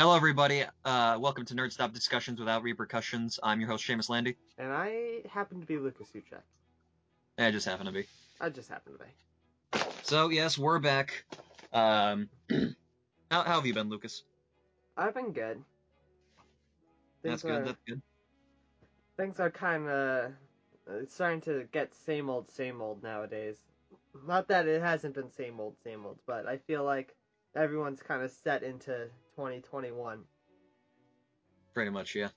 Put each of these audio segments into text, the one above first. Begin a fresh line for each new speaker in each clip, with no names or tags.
Hello, everybody. Uh, welcome to Nerd Stop Discussions Without Repercussions. I'm your host, Seamus Landy.
And I happen to be Lucas Suchek.
I just happen to be.
I just happen to be.
So, yes, we're back. Um, how, how have you been, Lucas?
I've been good.
That's
Things
good. That's good.
Things are kind of starting to get same old, same old nowadays. Not that it hasn't been same old, same old, but I feel like everyone's kind of set into 2021.
Pretty much, yeah.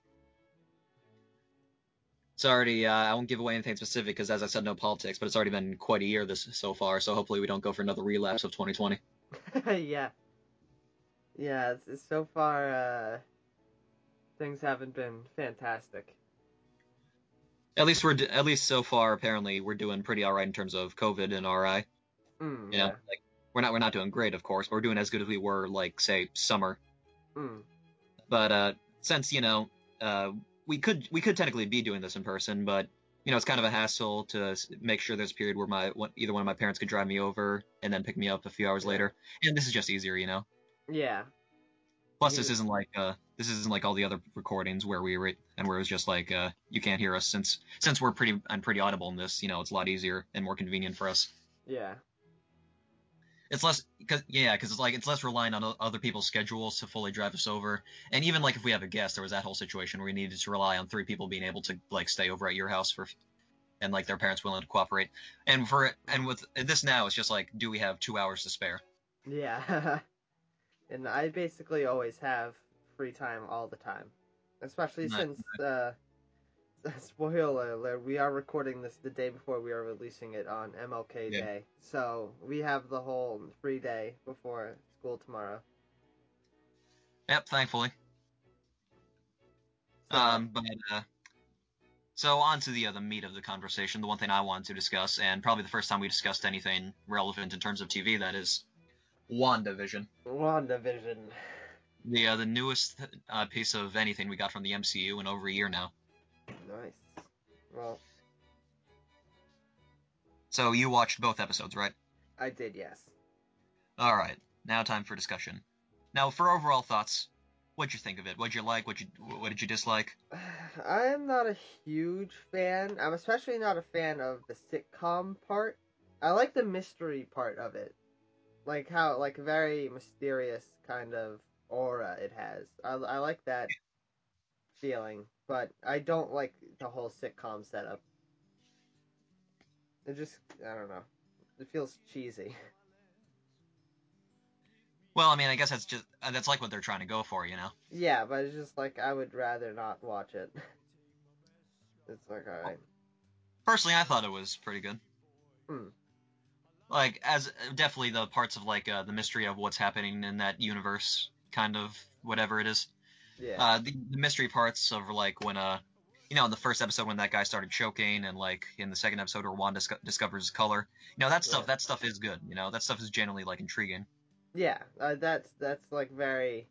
It's already. Uh, I won't give away anything specific because, as I said, no politics. But it's already been quite a year this so far. So hopefully we don't go for another relapse of 2020.
yeah. Yeah, it's, it's so far uh, things haven't been fantastic.
At least we're at least so far. Apparently, we're doing pretty all right in terms of COVID and RI.
Mm,
You know,
yeah.
like we're not we're not doing great, of course. But we're doing as good as we were, like say summer.
Mm,
But uh, since you know, uh, we could we could technically be doing this in person, but you know, it's kind of a hassle to make sure there's a period where my one, either one of my parents could drive me over and then pick me up a few hours later. And this is just easier, you know.
yeah.
Plus, this isn't like uh, this isn't like all the other recordings where we were and where it was just like uh, you can't hear us since since we're pretty I'm pretty audible in this. You know, it's a lot easier and more convenient for us.
Yeah.
It's less because yeah, because it's like it's less reliant on other people's schedules to fully drive us over. And even like if we have a guest, there was that whole situation where we needed to rely on three people being able to like stay over at your house for, and like their parents willing to cooperate. And for and with this now, it's just like, do we have two hours to spare?
Yeah. and I basically always have free time all the time. Especially since uh spoiler alert, we are recording this the day before we are releasing it on MLK
Yeah.
Day. So we have the whole free day before school tomorrow.
Yep, thankfully.
So,
Um, but uh, so on to the uh, the meat of the conversation. The one thing I wanted to discuss, and probably the first time we discussed anything relevant in terms of TV, that is WandaVision.
WandaVision.
The uh, the newest uh, piece of anything we got from the MCU in over a year now.
Nice. Well,
So you watched both episodes, right?
I did, yes.
All right. Now time for discussion. Now for overall thoughts, what'd you think of it? What'd you like? What you what did you dislike?
I am not a huge fan. I'm especially not a fan of the sitcom part. I like the mystery part of it. Like how like a very mysterious kind of aura it has. I, I like that feeling, but I don't like the whole sitcom setup. It just I don't know. It feels cheesy.
Well, I mean, I guess that's just uh, that's like what they're trying to go for, you know.
yeah, but it's just like I would rather not watch it. It's like alright.
Personally, I thought it was pretty good.
Hmm.
Like as definitely the parts of like uh, the mystery of what's happening in that universe, kind of whatever it is.
Yeah.
Uh, the, the mystery parts of like when uh, you know, in the first episode when that guy started choking, and like in the second episode where Wanda disco- discovers color. You know, that stuff.
Yeah.
That stuff is good. You know, that stuff is genuinely like intriguing.
Yeah, uh, that's that's like very,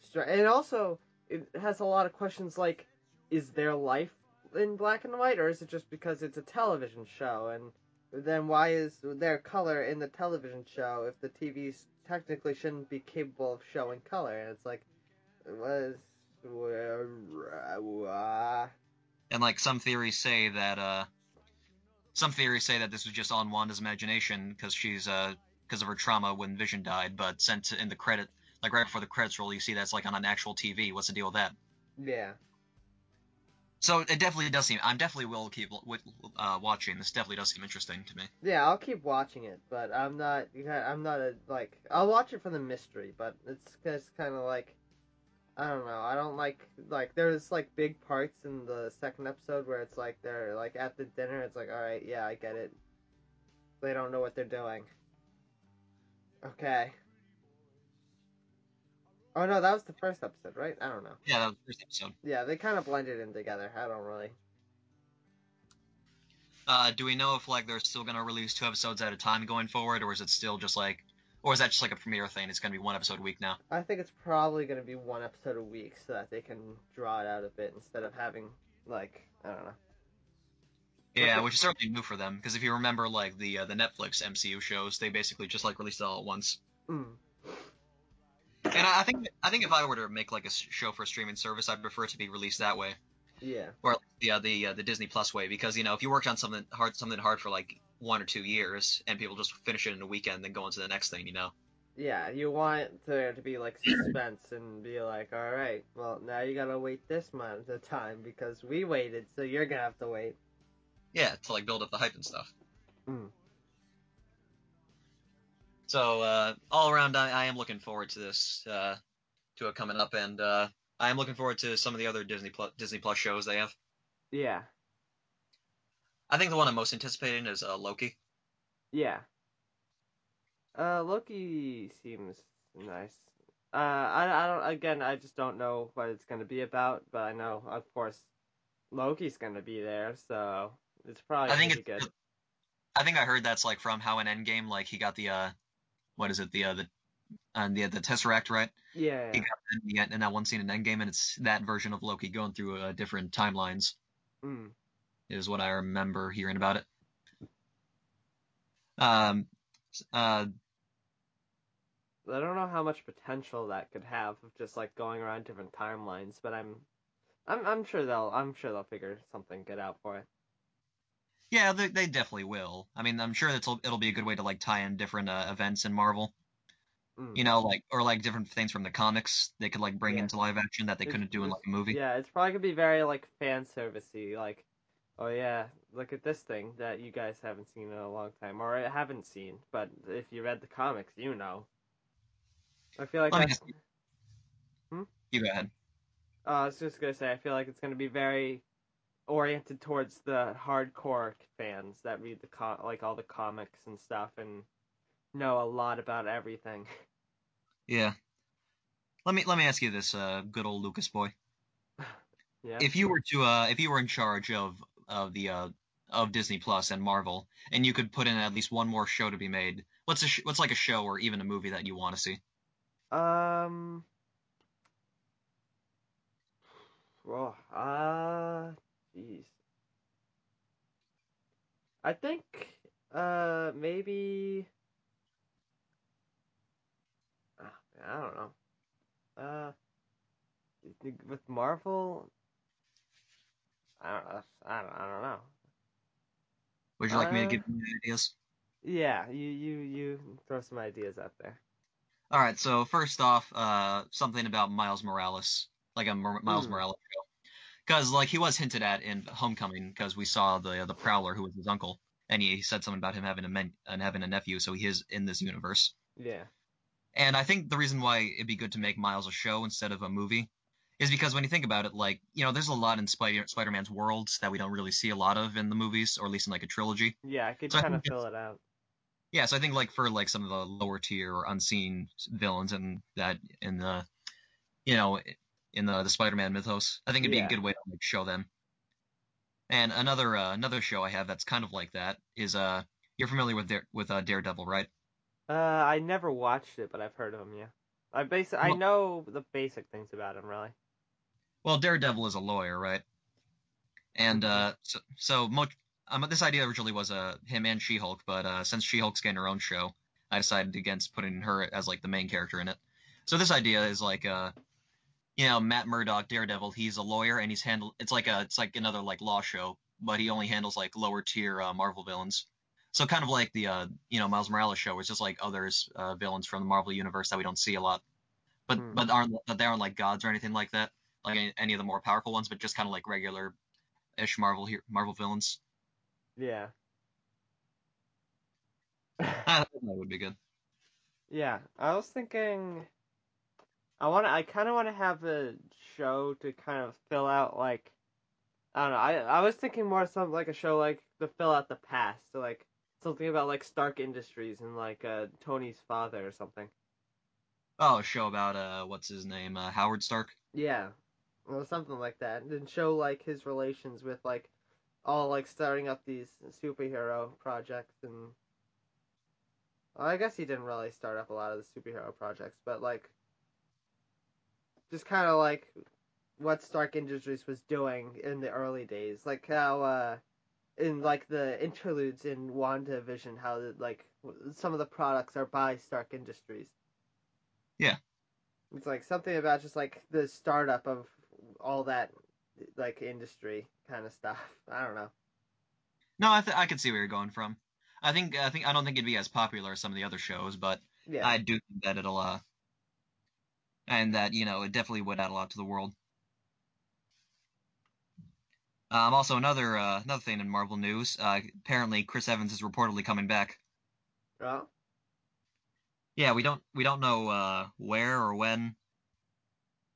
str- and also it has a lot of questions like, is there life in black and white, or is it just because it's a television show? And then why is there color in the television show if the TVs technically shouldn't be capable of showing color? And it's like,
And like some theories say that uh, some theories say that this was just on Wanda's imagination because she's uh because of her trauma when Vision died, but sent in the credit like right before the credits roll, you see that's like on an actual TV. What's the deal with that?
yeah,
So it definitely does seem. I'm definitely will keep uh, watching. This definitely does seem interesting to me.
yeah, I'll keep watching it, but I'm not, I'm not a like, I'll watch it for the mystery, but it's just kind of like. I don't know. I don't like like there's like big parts in the second episode where it's like they're like at the dinner. It's like all right, yeah, I get it. They don't know what they're doing. Okay. Oh no, that was the first episode, right? I don't know.
Yeah, that was the first episode.
Yeah, they kind of blended in together. I don't really.
Uh, do we know if like they're still gonna release two episodes at a time going forward, or is it still just like, or is that just like a premiere thing? It's gonna be one episode a week now.
I think it's probably gonna be one episode a week so that they can draw it out a bit instead of having like I don't know.
Yeah, which is certainly new for them because if you remember like the uh, the Netflix MCU shows, they basically just like released it all at once.
Mm.
And I I think I think if I were to make like a show for a streaming service, I'd prefer it to be released that way,
yeah,
or the uh, the uh, the Disney Plus way, because you know if you worked on something hard something hard for like one or two years, and people just finish it in a weekend, then go on to the next thing, you know.
yeah. You want there to be like suspense and be like, all right, well now you gotta wait this amount of time because we waited, so you're gonna have to wait.
Yeah, to like build up the hype and stuff.
Mm.
So uh, all around, I, I am looking forward to this, uh, to it coming up, and uh, I am looking forward to some of the other Disney Plus Disney Plus shows they have.
Yeah,
I think the one I'm most anticipating is uh, Loki.
yeah. Uh, Loki seems nice. Uh, I, I don't. Again, I just don't know what it's gonna be about, but I know, of course, Loki's gonna be there, so it's probably
I think it's,
good.
I think I heard that's like from how in Endgame, like he got the uh, what is it, the uh, the uh, the the Tesseract, right?
Yeah,
He got in, the, in that one scene in Endgame, and it's that version of Loki going through uh, different timelines,
mm.
Is what I remember hearing about it. Um, uh,
I don't know how much potential that could have of just like going around different timelines, but I'm, I'm, I'm sure they'll, I'm sure they'll figure something good out for it.
yeah, they, they definitely will. I mean, I'm sure it'll it'll be a good way to like tie in different uh, events in Marvel.
Mm.
You know, like or like different things from the comics they could like bring
Yeah.
into live action that they
It's-
couldn't do in like a movie.
Yeah, it's probably gonna be very like fan servicey, like, oh yeah, look at this thing that you guys haven't seen in a long time, or haven't seen, but if you read the comics, you know. I feel like
Let
that's. Hmm?
You go ahead.
Uh, I was just gonna say, I feel like it's gonna be very oriented towards the hardcore fans that read the co- like all the comics and stuff and know a lot about everything.
Yeah. Let me let me ask you this, uh, good old Lucas boy.
yeah.
If you were to uh, if you were in charge of of the uh, of Disney Plus and Marvel, and you could put in at least one more show to be made, what's a sh- what's like a show or even a movie that you want to see?
Um. Well, uh, jeez. I think, uh, maybe. ah, I don't know. Uh, with Marvel, I don't know. I don't. I don't know.
Would you like me to
Uh,
give you ideas?
Yeah, you you you throw some ideas out there.
All right. So first off, uh, something about Miles Morales, like a Miles
Hmm.
Morales show, because like he was hinted at in Homecoming, because we saw the the Prowler who was his uncle, and he, he said something about him having a men- and having a nephew, so he is in this universe.
Yeah.
And I think the reason why it'd be good to make Miles a show instead of a movie is because when you think about it, like, you know, there's a lot in Spider Spider-Man's worlds that we don't really see a lot of in the movies, or at least in like a trilogy.
Yeah, I could
So I
kind of fill it out.
Yeah, so I think like for like some of the lower tier or unseen villains and that in the, you know, in the the Spider-Man mythos, I think it'd be
Yeah.
a good way to like show them. And another uh, another show I have that's kind of like that is uh, you're familiar with Dare, with uh, Daredevil, right?
Uh, I never watched it, but I've heard of him. Yeah. I basi- I know the basic things about him, really.
Well, Daredevil is a lawyer, right? And uh, so, so mo- um, this idea originally was uh, him and She-Hulk, but uh, since She-Hulk's getting her own show, I decided against putting her as like the main character in it. So this idea is like, uh, you know, Matt Murdock, Daredevil. He's a lawyer, and he's handled. It's like a, it's like another like law show, but he only handles like lower tier uh, Marvel villains. So kind of like the, uh, you know, Miles Morales show. It's just like others uh, villains from the Marvel universe that we don't see a lot, but
Hmm.
but aren't but they aren't like gods or anything like that, like any, of the more powerful ones, but just kind of like regular ish Marvel here Marvel villains.
Yeah.
That would be good.
yeah, I was thinking. I want to. I kind of want to have a show to kind of fill out like. I don't know. I I was thinking more something like a show like to fill out the past, so like something about like Stark Industries and like uh Tony's father or something.
Oh, a show about uh, what's his name, uh, Howard Stark.
Yeah, or something like that, and show like his relations with like all like starting up these superhero projects and. Well, I guess he didn't really start up a lot of the superhero projects, but like, just kind of like what Stark Industries was doing in the early days, like how uh, in like the interludes in WandaVision, how like some of the products are by Stark Industries.
Yeah.
It's like something about just like the startup of all that like industry kind of stuff. I don't know.
No, I th- I could see where you're going from. I think I think I don't think it'd be as popular as some of the other shows, but
Yeah.
I do think that it'll uh and that you know it definitely would add a lot to the world. Um, also another uh, another thing in Marvel news. Uh, apparently, Chris Evans is reportedly coming back.
Oh.
Yeah, we don't we don't know uh, where or when,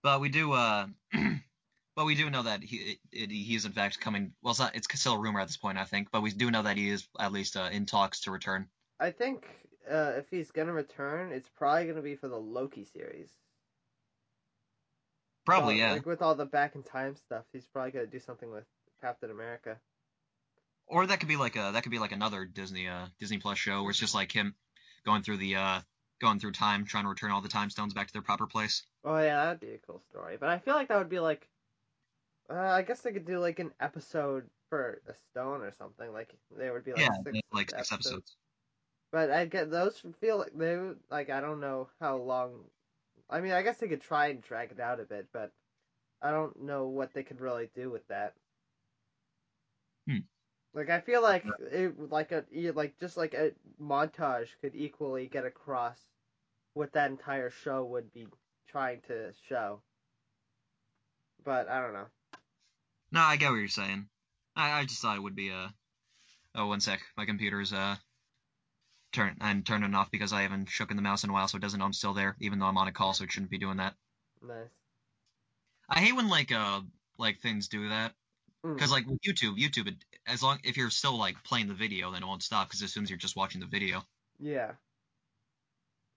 but we do uh, but we do know that he it, it, he is in fact coming. Well, it's not it's still a rumor at this point, I think, but we do know that he is at least uh, in talks to return.
I think uh, if he's gonna return, it's probably gonna be for the Loki series.
Probably, yeah.
Like with all the back in time stuff, he's probably gonna do something with Captain America.
Or that could be like a that could be like another Disney uh Disney Plus show where it's just like him going through the uh going through time trying to return all the time stones back to their proper place.
Oh yeah, that'd be a cool story. But I feel like that would be like, uh, I guess they could do like an episode for a stone or something. Like there would be like
yeah,
six
like six episodes.
But I get those feel like they would- like I don't know how long. I mean, I guess they could try and drag it out a bit, but I don't know what they could really do with that.
Hmm.
Like I feel like it like a like just like a montage could equally get across what that entire show would be trying to show. But I don't know.
No, I get what you're saying. I, I just thought it would be uh oh one sec. My computer's uh turn I'm turning it off because I haven't shooken the mouse in a while so it doesn't know I'm still there, even though I'm on a call, so it shouldn't be doing that.
Nice.
I hate when like uh like things do that.
Mm.
Because like with YouTube, YouTube, it, as long if you're still like playing the video, then it won't stop because it assumes you're just watching the video.
Yeah.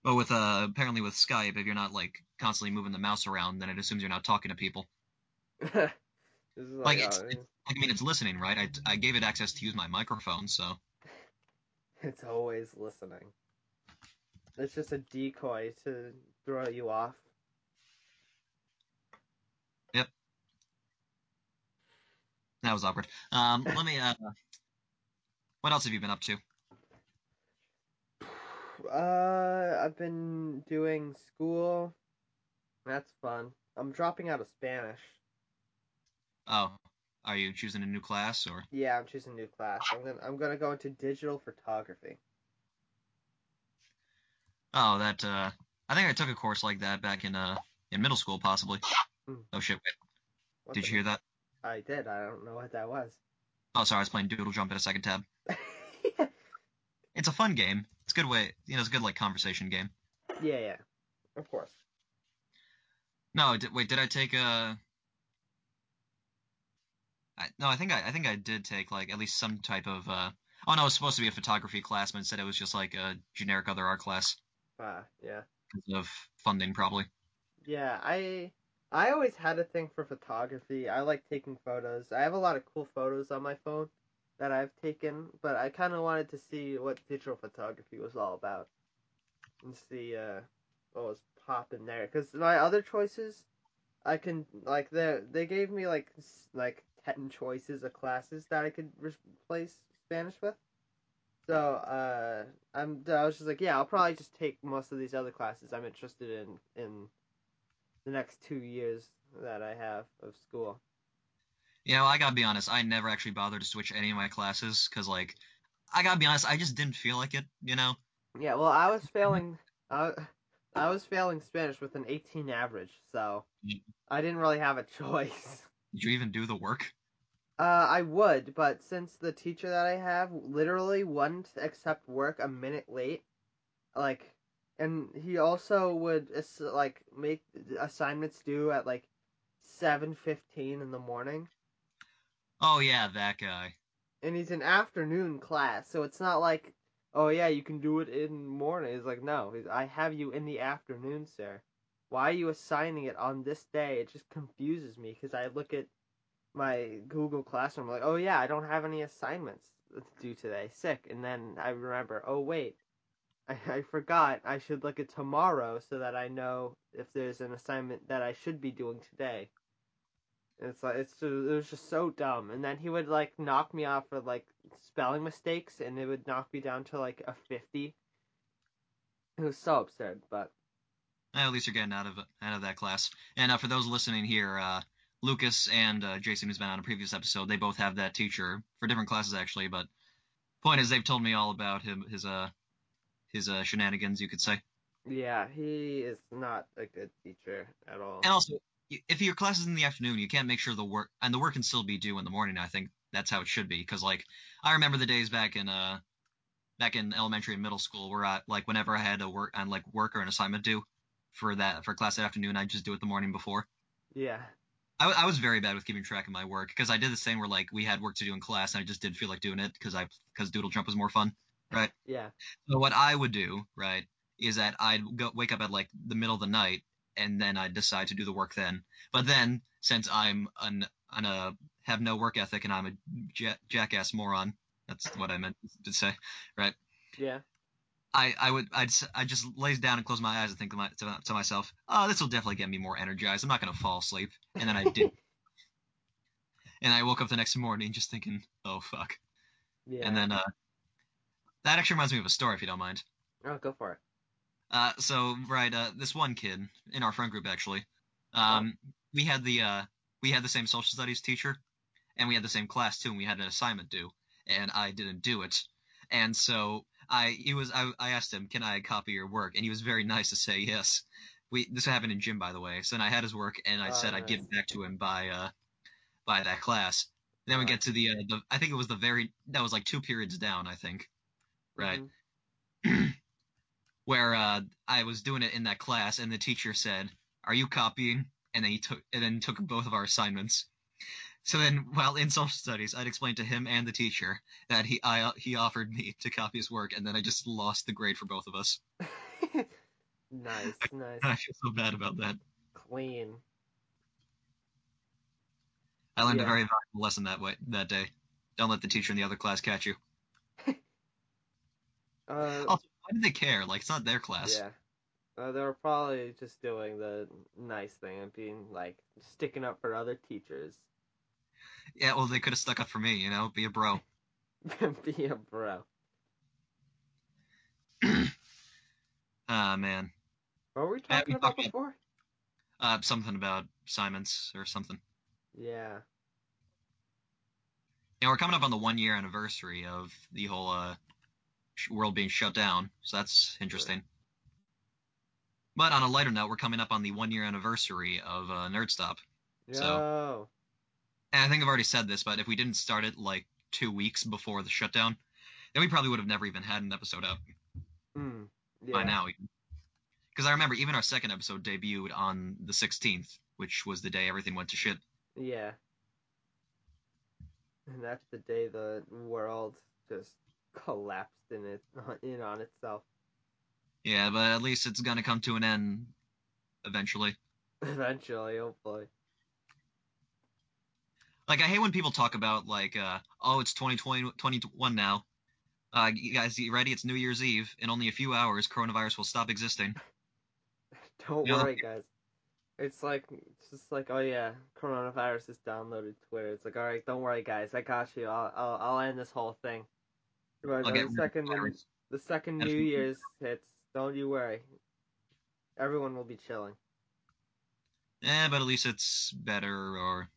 But with uh apparently with Skype, if you're not like constantly moving the mouse around, then it assumes you're not talking to people. Like,
like,
it's,
oh,
it's like I mean it's listening, right? I, I gave it access to use my microphone, so
It's always listening. It's just a decoy to throw you off. Yep.
That was awkward. Um, let me uh, what else have you been up to?
Uh, I've been doing school. That's fun. I'm dropping out of Spanish.
Oh, are you choosing a new class or?
Yeah, I'm choosing a new class. I'm gonna I'm gonna go into digital photography.
Oh, that uh, I think I took a course like that back in uh in middle school possibly.
Hmm.
Oh shit! Wait, did you hear that?
I did. I don't know what that was.
Oh, sorry, I was playing Doodle Jump at a second tab. It's a fun game. It's a good way, you know, it's a good like conversation game.
yeah, yeah. Of course.
No, did, wait, did I take a? I, no, I think I, I think I did take like at least some type of. uh Oh no, it was supposed to be a photography class, but instead it was just like a generic other art class
Ah, yeah.
because of funding, probably.
Yeah, I I always had a thing for photography. I like taking photos. I have a lot of cool photos on my phone that I've taken, but I kind of wanted to see what digital photography was all about and see uh, what was popping there. Because my other choices, I can like they they gave me like like ten choices of classes that I could replace Spanish with. So uh, I'm I was just like, yeah, I'll probably just take most of these other classes I'm interested in in the next two years that I have of school.
You know, I gotta be honest, I never actually bothered to switch any of my classes because like, I gotta be honest, I just didn't feel like it. You know.
Yeah, well, I was failing. I, I was failing Spanish with an 18 average, so. I didn't really have a choice.
Did you even do the work?
Uh, I would, but since the teacher that I have literally wouldn't accept work a minute late, like, and he also would like make assignments due at like 7:15 in the morning.
Oh yeah, that guy.
and he's an afternoon class, so it's not like, oh yeah, you can do it in morning. It's like, no, I have you in the afternoon, sir. Why are you assigning it on this day? It just confuses me because I look at my Google Classroom like, oh yeah, I don't have any assignments due today, sick, and then I remember, oh wait, I, I forgot I should look at tomorrow so that I know if there's an assignment that I should be doing today. And it's like it's just, it was just so dumb. And then he would like knock me off for like spelling mistakes, and it would knock me down to like a fifty. It was so absurd, but
at least you're getting out of out of that class. And uh, for those listening here, uh, Lucas and uh, Jason, who's been on a previous episode, they both have that teacher for different classes actually. But point is, they've told me all about him, his uh, his uh, shenanigans, you could say.
Yeah, he is not a good teacher at all.
And also, if your class is in the afternoon, you can't make sure the work and the work can still be due in the morning. I think that's how it should be. Because like I remember the days back in uh back in elementary and middle school where I like whenever I had a work and like work or an assignment due for that for class that afternoon, I just do it the morning before.
Yeah.
I, I was very bad with keeping track of my work because I did the same where like we had work to do in class and I just didn't feel like doing it because I because Doodle Jump was more fun, right?
Yeah.
So what I would do, right, is that I'd go wake up at like the middle of the night and then I'd decide to do the work then. But then since I'm an an uh, have no work ethic and I'm a ja- jackass moron, that's what I meant to say, right?
Yeah.
I, I would I'd I just lays down and close my eyes and think to, my, to, to myself, oh, this will definitely get me more energized. I'm not gonna fall asleep, and then I did, and I woke up the next morning just thinking, oh fuck.
Yeah.
And then uh, that actually reminds me of a story, if you don't mind.
oh, go for it.
Uh, so right, uh, this one kid in our friend group actually, um, we had the uh, we had the same social studies teacher, and we had the same class too, and we had an assignment due, and I didn't do it, and so I he was I, I asked him, can I copy your work, and he was very nice to say yes. We this happened in gym by the way. So then I had his work, and I
Oh,
said I'd give it back to him by uh by that class. And then we get to the, uh, the I think it was the very that was like two periods down, I think, right
Mhm.
Where uh, I was doing it in that class, and the teacher said, "Are you copying?" And then he took and then took both of our assignments. So then, while in social studies, I'd explained to him and the teacher that he I, he offered me to copy his work, and then I just lost the grade for both of us.
nice, nice.
I feel so bad about that.
Clean.
I learned a very valuable lesson that way that day. Don't let the teacher in the other class catch you.
Uh,
Also, why do they care? Like it's not their class.
yeah. Uh, they were probably just doing the nice thing and being like sticking up for other teachers.
Yeah, well, they could have stuck up for me, you know, be a bro.
Be a bro.
Ah, man.
What were we talking about
talked-
before?
Uh, something about assignments or something.
Yeah.
Yeah, we're coming up on the one year anniversary of the whole uh, world being shut down, so that's interesting. But on a lighter note, we're coming up on the one year anniversary of uh, Nerd Stop.
Yo.
So- And I think I've already said this, but if we didn't start it like two weeks before the shutdown, then we probably would have never even had an episode up
Hmm. Yeah.
by now. Because I remember even our second episode debuted on the 16th, which was the day everything went to shit.
Yeah. And that's the day the world just collapsed in it in on itself.
Yeah, but at least it's gonna come to an end eventually.
Eventually, hopefully.
Like I hate when people talk about like, uh, oh, it's 2020, 21 now. Uh, you guys, you ready? It's New Year's Eve. In only a few hours, coronavirus will stop existing.
Don't
Yeah.
worry, guys. It's like it's just like oh yeah, coronavirus is downloaded Twitter. It's like all right, don't worry, guys. I got you. I'll I'll, I'll end this whole thing. Right, the second
the
the second New Year's hits, don't you worry. Everyone will be chilling.
Yeah, but at least it's better, or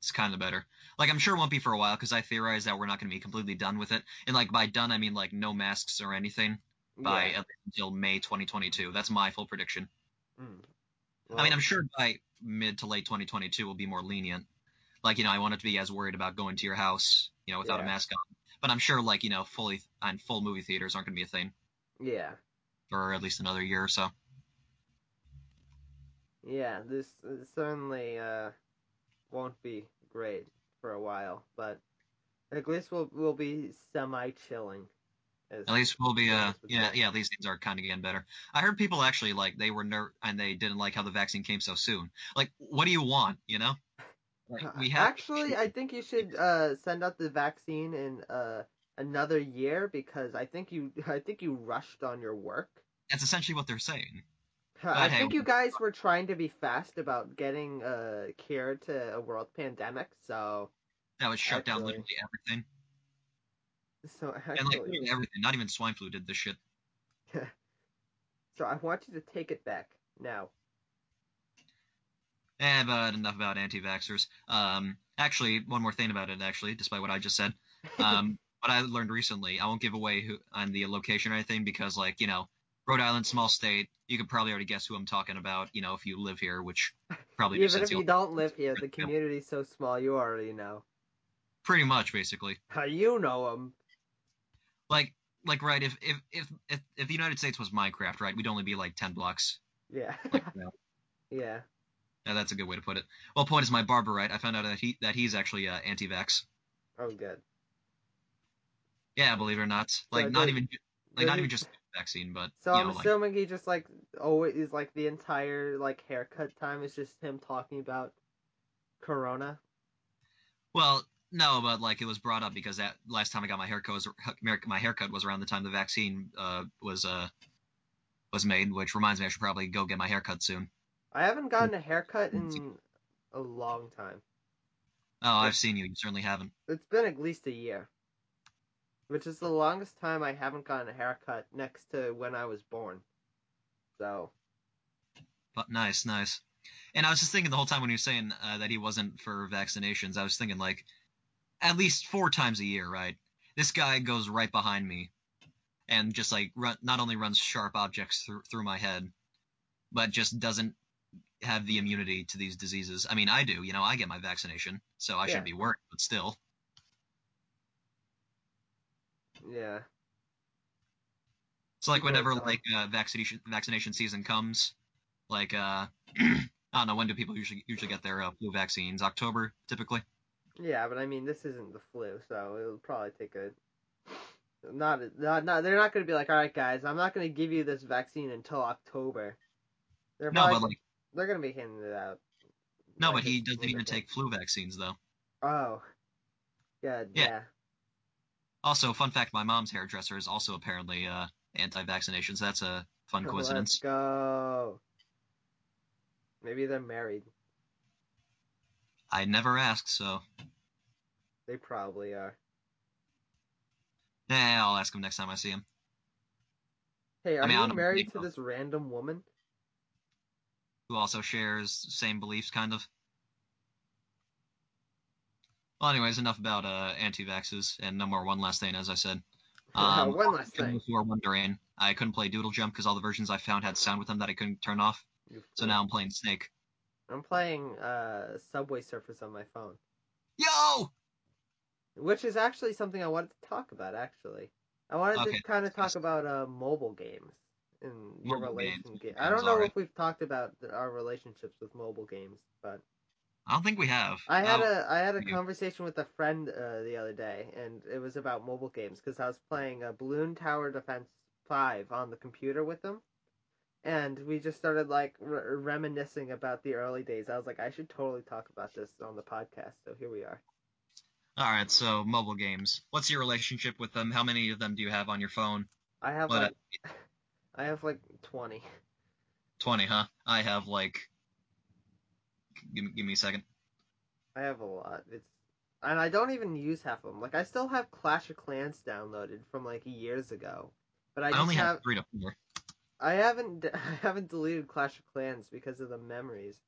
it's kind of better. Like I'm sure it won't be for a while because I theorize that we're not going to be completely done with it. And like by done, I mean like no masks or anything by
yeah.
at least until May 2022. That's my full prediction.
Mm.
I mean, I'm sure by mid to late 2022 we'll be more lenient. Like, you know, I want it to be as worried about going to your house, you know, without a mask on. But I'm sure, like, you know, fully and full movie theaters aren't going to be a thing
yeah.
for at least another year or so.
Yeah, this certainly uh, won't be great for a while, but at least we'll we'll be semi chilling.
At least we'll be, uh, yeah, yeah, these things are kind of getting better. I heard people actually, like, they were ner- and they didn't like how the vaccine came so soon. Like, what do you want, you know? Like, we have
Actually, I think you should uh, send out the vaccine in uh, another year because I think you I think you rushed on your work.
That's essentially what they're saying.
I
hey,
think you guys were trying to be fast about getting a cure to a world pandemic, so
That would shut down literally everything.
so
And, like, literally everything. Not even swine flu did this shit.
so I want you to take it back. now.
Eh, but enough about anti-vaxxers. Um, actually, one more thing about it. Actually, despite what I just said, um, what I learned recently, I won't give away who on the location or anything because, like, you know, Rhode Island, small state. You could probably already guess who I'm talking about. You know, if you live here, which probably
Even if you don't live here, the community's so small, you already know.
pretty much, basically.
How you know them?
Like, like, right? If if if if, if the United States was Minecraft, right, we'd only be like ten blocks.
Yeah.
Like, you know,
yeah.
Yeah, that's a good way to put it. Well, point is, my barber, right? I found out that he that he's actually uh, anti-vax.
Oh, good.
Yeah, believe it or not. Like,
So
not even like not
he-
even just vaccine, but
So
you
I'm
know, like,
assuming he just like always like the entire like haircut time is just him talking about Corona.
Well, no, but like it was brought up because that last time I got my haircut was my haircut was around the time the vaccine uh, was uh was made, which reminds me I should probably go get my haircut soon.
I haven't gotten a haircut in a long time.
Oh, I've seen you. You certainly haven't.
It's been at least a year, which is the longest time I haven't gotten a haircut next to when I was born. So
But nice, nice. And I was just thinking the whole time when you were saying uh, that he wasn't for vaccinations, I was thinking like at least four times a year, right? This guy goes right behind me and just like run, not only runs sharp objects through through my head, but just doesn't have the immunity to these diseases. I mean, I do. You know, I get my vaccination, so I
Yeah.
shouldn't be worried. But still,
yeah,
it's like whenever like uh, vaccination vaccination season comes, like uh, I don't know when do people usually usually get their uh, flu vaccines? October typically.
yeah, but I mean this isn't the flu, so it'll probably take a. Not, not, not. They're not going to be like, all right, guys, I'm not going to give you this vaccine until October. They're
No, but like
they're going to be handing it out.
no, but he doesn't even take flu vaccines though.
Oh, good.
Yeah.
Yeah.
Also, fun fact: my mom's hairdresser is also apparently uh, anti-vaccination. So that's a fun coincidence.
Let's go. Maybe they're married.
I never asked, so
They probably are.
yeah, I'll ask him next time I see him.
Hey, are
I don't
you married to this random woman?
Who also shares same beliefs, kind of. Well, anyways, enough about uh, anti-vaxxers, and no more one last thing, as I said. Um,
One last thing.
who are wondering, I couldn't play Doodle Jump because all the versions I found had sound with them that I couldn't turn off. So now I'm playing Snake.
I'm playing uh, Subway Surfers on my phone,
Yo!
which is actually something I wanted to talk about. Actually, I wanted
Okay,
to kind of talk about uh, mobile games and your
Mobile
relation.
games,
I don't know if we've talked about our relationships with mobile games, but
I don't think we have.
I had a I had a conversation with a friend uh, the other day, and it was about mobile games because I was playing a Balloon Tower Defense Five on the computer with them, and we just started like re- reminiscing about the early days. I was like, I should totally talk about this on the podcast. So here we are.
All right, so mobile games. What's your relationship with them? How many of them do you have on your phone?
I have
What,
like I have like twenty.
Twenty, huh? I have like. Give me, give me a second.
I have a lot. It's and I don't even use half of them. Like I still have Clash of Clans downloaded from like years ago, but I
I, only have,
have
three to four.
I haven't I haven't deleted Clash of Clans because of the memories.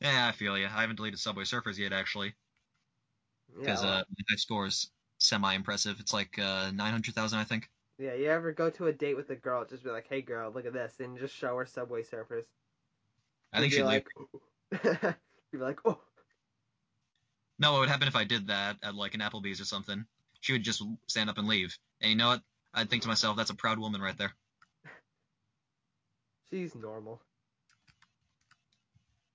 Yeah, I feel you. I haven't deleted Subway Surfers yet, actually,
Yeah,
because
well,
uh, my score is semi-impressive. It's like uh, nine hundred thousand, I think.
Yeah. You ever go to a date with a girl, just be like, "Hey, girl, look at this," and just show her Subway Surfers.
I think
She'd be like, you'd be like, "Oh,
No, what would happen if I did that at like an Applebee's or something? She would just stand up and leave. And you know what? I'd think to myself, that's a proud woman right there.
she's normal."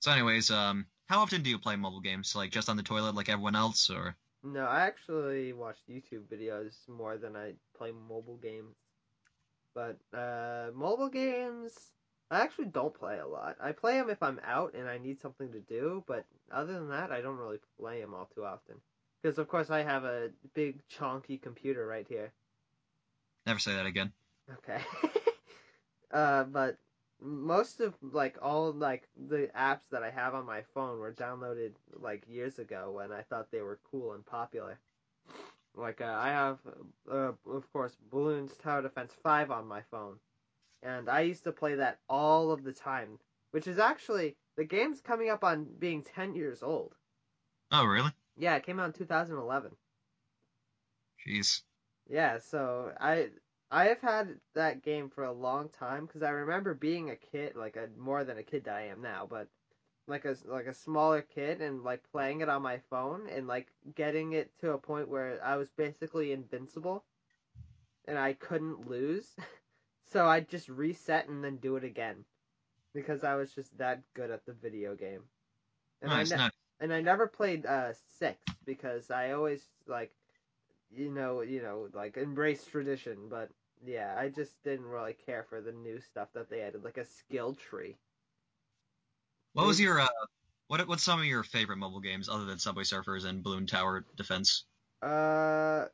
So, anyways, um, how often do you play mobile games? Like just on the toilet, like everyone else, or?
No, I actually watch YouTube videos more than I play mobile games. But uh, mobile games, I actually don't play a lot. I play them if I'm out and I need something to do, but other than that, I don't really play them all too often. Because of course I have a big chonky computer right here.
Never say that again.
Okay. uh, but most of like all like the apps that I have on my phone were downloaded like years ago when I thought they were cool and popular. Like uh, I have, uh, of course, Bloons Tower Defense Five on my phone, and I used to play that all of the time. Which is actually the game's coming up on being 10 years old.
Oh, really?
Yeah, it came out in 2011.
Jeez.
Yeah, so I I have had that game for a long time because I remember being a kid, like a more than a kid that I am now, but like a like a smaller kid and like playing it on my phone and like getting it to a point where I was basically invincible and I couldn't lose. so I'd just reset and then do it again because I was just that good at the video game. And
nice,
I ne-
nice.
and I never played uh 6 because I always like you know, you know, like embrace tradition, but yeah, I just didn't really care for the new stuff that they added, like a skill tree.
What was your uh, what what's some of your favorite mobile games other than Subway Surfers and Balloon Tower Defense?
Uh,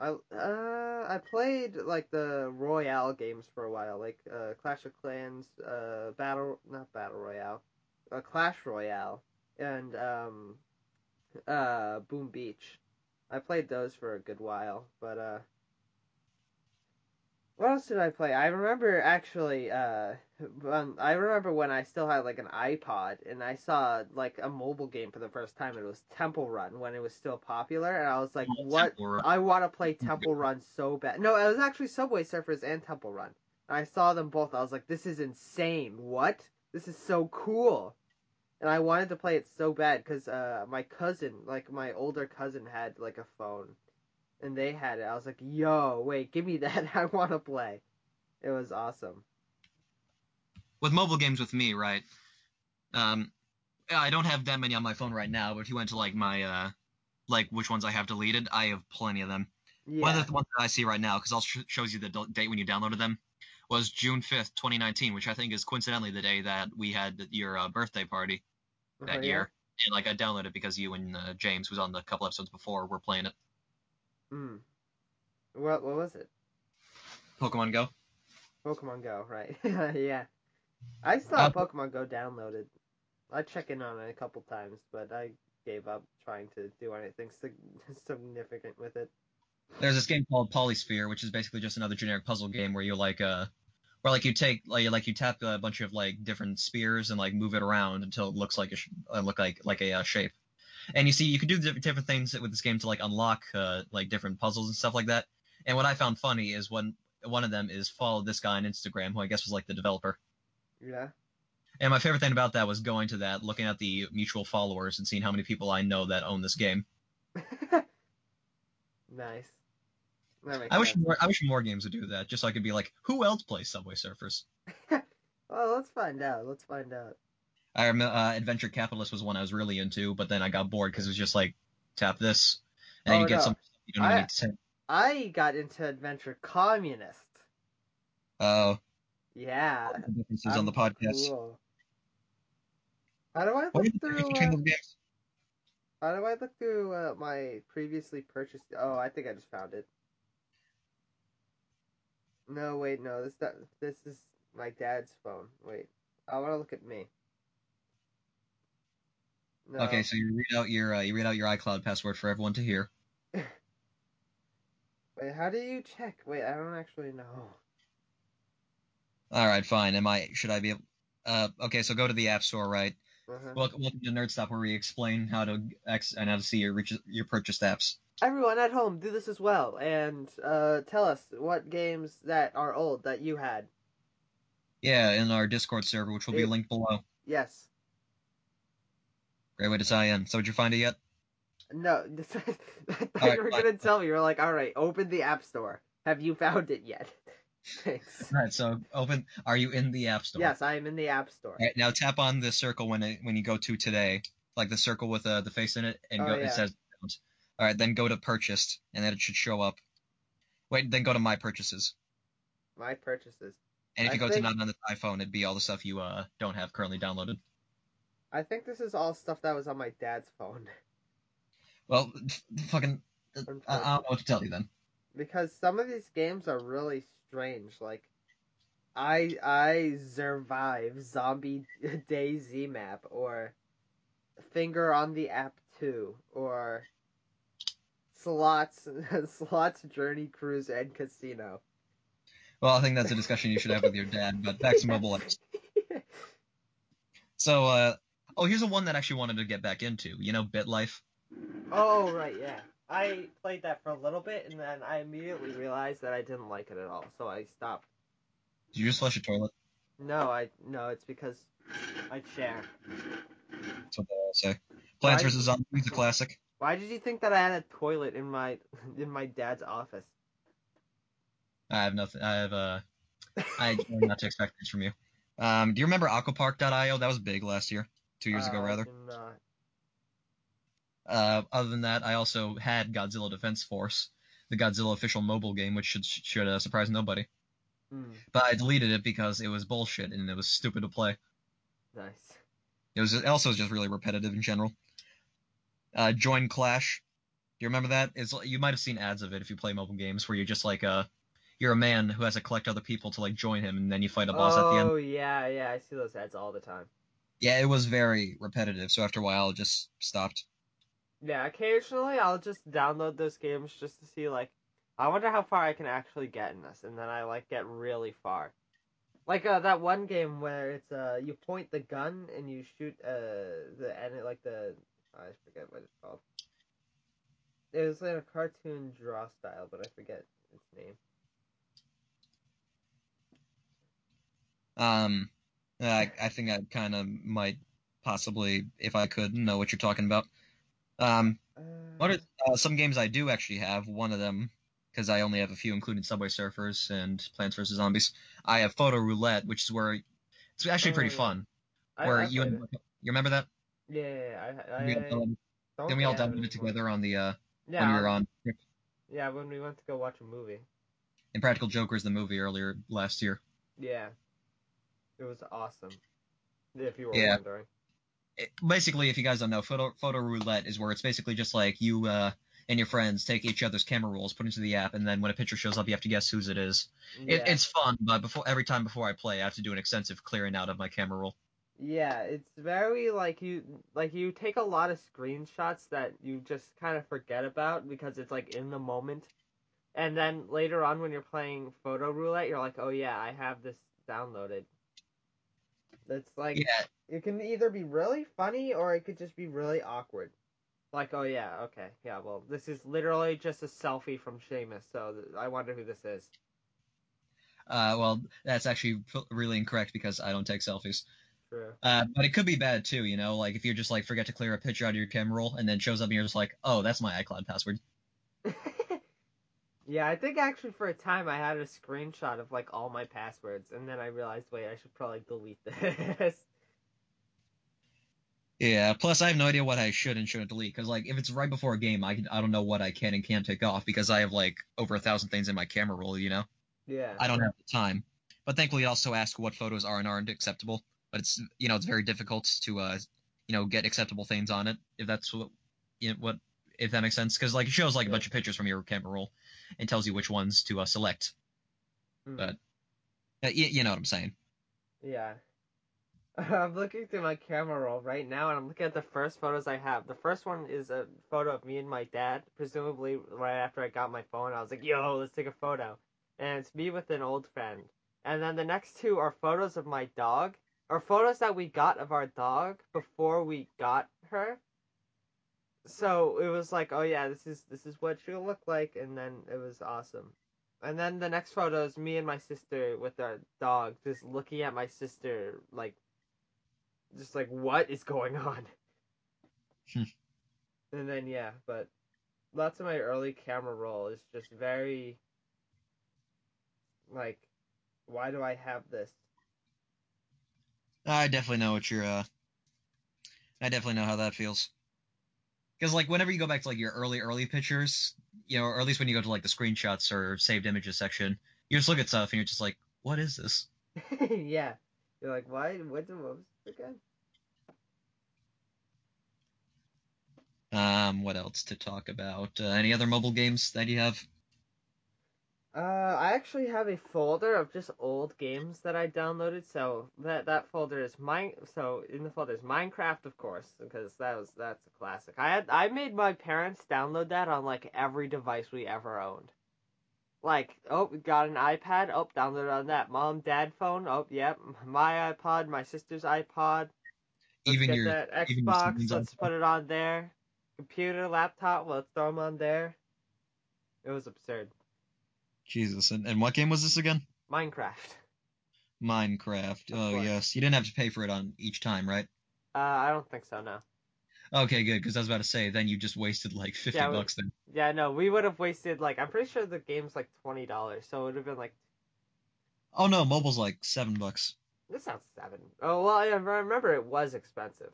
I uh I played like the Royale games for a while, like uh, Clash of Clans, uh, Battle not Battle Royale, uh, Clash Royale, and um, uh, Boom Beach. I played those for a good while, but uh, what else did I play? I remember actually, uh, um, I remember when I still had like an iPod and I saw like a mobile game for the first time. It was Temple Run when it was still popular, and I was like,
Oh,
"What? I want to play Temple Run so bad." No, it was actually Subway Surfers and Temple Run. And I saw them both. I was like, "This is insane! What? This is so cool!" And I wanted to play it so bad because uh, my cousin, like my older cousin, had like a phone and they had it. I was like, "Yo, wait, give me that! I want to play." It was awesome.
With mobile games with me, right? Um, I don't have that many on my phone right now, but if you went to like my uh, like which ones I have deleted, I have plenty of them.
Yeah.
One of the ones that I see right now, because I'll sh- shows you the d- date when you downloaded them, was June fifth, 2019, which I think is coincidentally the day that we had your uh, birthday party that
Oh, yeah?
year. And like I downloaded it because you and uh, James, was on the couple episodes before, were playing it.
Mm. What what was it?
Pokemon Go.
Pokemon Go, right? yeah. I still
Uh,
Pokemon Go downloaded. I check in on it a couple times, but I gave up trying to do anything significant with it.
There's this game called Polysphere, which is basically just another generic puzzle game where you like uh, where like you take like like you tap a bunch of like different spears and like move it around until it looks like a sh- uh, look like like a uh, shape. And you see, you can do different things with this game to like unlock uh, like different puzzles and stuff like that. And what I found funny is when one of them is follow this guy on Instagram, who I guess was like the developer.
Yeah.
And my favorite thing about that was going to that, looking at the mutual followers, and seeing how many people I know that own this game.
nice.
I wish
sense.
more, I wish more games would do that, just so I could be like, who else plays Subway Surfers?
Well, let's find out. Let's find out.
I remember uh, Adventure Capitalist was one I was really into, but then I got bored because it was just like tap this, and then
Oh,
you get
no.
some you don't
I-
need to.
I got into Adventure Communist.
Oh,
Yeah.
the differences on
I'm
the podcast.
Cool. How do I look through? Uh, how do I look through uh, my previously purchased? Oh, I think I just found it. No, wait, no. This that this is my dad's phone. Wait, I want to look at me. No.
Okay, so you read out your uh, you read out your iCloud password for everyone to hear.
Wait, how do you check? Wait, I don't actually know.
All right, fine. Am I? Should I be? able- Uh, okay, so go to the App Store, right?
Uh-huh.
Welcome, welcome to Nerd Stop, where we explain how to ex and how to see your reach- your purchased apps.
Everyone at home, do this as well, and uh, tell us what games that are old that you had.
Yeah, in our Discord server, which will be
It-
linked below.
Yes.
Great way to tie in. So, did you find it yet?
No, this, I thought you were
fine.
gonna tell me. You were like, "All right, open the App Store. Have you found it yet?" Thanks.
All right. So, open. Are you in the App Store?
Yes, I am in the App Store.
All right. Now tap on the circle when it when you go to today, like the circle with uh, the face in it, and
Oh,
go.
yeah.
It says. All right. Then go to purchased, and then it should show up. Wait. Then go to my purchases.
My purchases.
And if
I
you go
think-
to not on the iPhone, it'd be all the stuff you uh don't have currently downloaded.
I think this is all stuff that was on my dad's phone
Well, fucking. I, I don't know what to tell you then.
because some of these games are really strange. Like, I I survive Zombie Day Z Map or Finger on the App Two or Slots Slots Journey Cruise and Casino.
Well, I think that's a discussion you should have with your dad. But back to mobile apps. So, uh, oh, here's a one that I actually wanted to get back into. You know, BitLife.
oh right, yeah. I played that for a little bit, and then I immediately realized that I didn't like it at all, so I stopped.
Did you just flush a toilet?
No, I no, it's because I share.
That's what they all say. Plants vs Zombies, a classic.
Why did you think that I had a toilet in my in my dad's office?
I have nothing. I have uh, I not to expect this from you. Um, do you remember Aquapark.io? That was big last year, two years ago
Uh, I
rather. Uh, other than that, I also had Godzilla Defense Force, the Godzilla official mobile game, which should should uh, surprise nobody.
Hmm,
But I deleted it because it was bullshit and it was stupid to play.
nice.
It was it also was just really repetitive in general. Uh, Join Clash. Do you remember that? It's you might have seen ads of it if you play mobile games where you're just like uh you're a man who has to collect other people to like join him and then you fight a boss at the end.
Oh yeah, yeah, I see those ads all the time.
Yeah, it was very repetitive, so after a while it just stopped.
Yeah, occasionally I'll just download those games just to see like I wonder how far I can actually get in this, and then I like get really far. Like uh, that one game where it's uh you point the gun and you shoot uh the and it, like the I forget what it's called. It was like a cartoon draw style, but I forget its name.
Um, I, I think I kind of might possibly, if I could, know what you're talking about. Um,
Uh,
what are uh, some games I do actually have? One of them, because I only have a few, including Subway Surfers and Plants vs Zombies. I have Photo Roulette, which is where it's actually
Oh,
pretty
yeah.
fun.
I,
where
I
you and, you remember that?
Yeah, I, I,
we all, downloaded- then we all downloaded it together on the uh,
Yeah,
when we were
on- yeah, when we went to go watch a movie.
Impractical Jokers, the movie earlier last year.
Yeah, it was awesome. If you were
Yeah.
wondering.
it, basically, if you guys don't know, photo photo roulette is where it's basically just like you uh, and your friends take each other's camera rolls, put into the app, and then when a picture shows up, you have to guess whose it is. It,
Yeah.
it's fun, but before every time before I play, I have to do an extensive clearing out of my camera roll.
Yeah, it's very like you like you take a lot of screenshots that you just kind of forget about because it's like in the moment. And then later on when you're playing photo roulette, you're like, "Oh yeah, I have this downloaded." That's like
Yeah,
it can either be really funny or it could just be really awkward. Like, "Oh yeah, okay. Yeah, well, this is literally just a selfie from Seamus, so th- I wonder who this is."
uh, well, that's actually really incorrect because I don't take selfies.
True.
Uh, but it could be bad too, you know, like if you just like forget to clear a picture out of your camera roll and then shows up and you're just like, oh, that's my iCloud password.
Yeah, I think actually for a time I had a screenshot of like all my passwords, and then I realized, wait, I should probably delete this.
Yeah. Plus, I have no idea what I should and shouldn't delete because like if it's right before a game, I can, I don't know what I can and can't take off because I have like over a thousand things in my camera roll, you know.
yeah.
I don't have the time. But thankfully, it also asks what photos are and aren't acceptable. But it's you know it's very difficult to uh you know get acceptable things on it if that's what you know, what if that makes sense because like it shows like a bunch of pictures from your camera roll and tells you which ones to uh, select.
Mm.
but- Uh, you, you know what I'm saying?
Yeah. I'm looking through my camera roll right now, and I'm looking at the first photos I have. The first one is a photo of me and my dad, presumably right after I got my phone. I was like, "Yo, let's take a photo," and it's me with an old friend. And then the next two are photos of my dog, or photos that we got of our dog before we got her. So it was like, oh yeah, this is this is what she'll look like, and then it was awesome. And then the next photo is me and my sister with our dog, just looking at my sister like, just like what is going on.
Hmm.
and then yeah, but lots of my early camera roll is just very like, why do I have this?
I definitely know what you're. Uh, I definitely know how that feels. Because like whenever you go back to like your early early pictures, you know, or at least when you go to like the screenshots or saved images section, you just look at stuff and you're just like, what is this?
yeah, you're like, why? What, the- what was again?
Um, what else to talk about? Uh, any other mobile games that you have?
Uh, I actually have a folder of just old games that I downloaded. So that that folder is mine. So in the folder is Minecraft, of course, because that was that's a classic. I had I made my parents download that on like every device we ever owned. Like, oh, we got an iPad. Oh, download on that. Mom, dad phone. Oh, yep. My iPod, my sister's iPod. Let's
even
get
your
that
even your
Xbox. Let's put it on there. Computer, laptop. Let's throw them on there. It was absurd.
Jesus, and, and what game was this again?
Minecraft.
Minecraft.
Of
Oh
course.
yes, you didn't have to pay for it on each time, right?
Uh, I don't think so. No.
Okay, good, because I was about to say then you just wasted like fifty
Yeah, we-
bucks then.
Yeah, no. We would have wasted like I'm pretty sure the game's like twenty dollars, so it would have been like
Oh no, mobile's like seven bucks.
this sounds seven. Oh well, I remember it was expensive.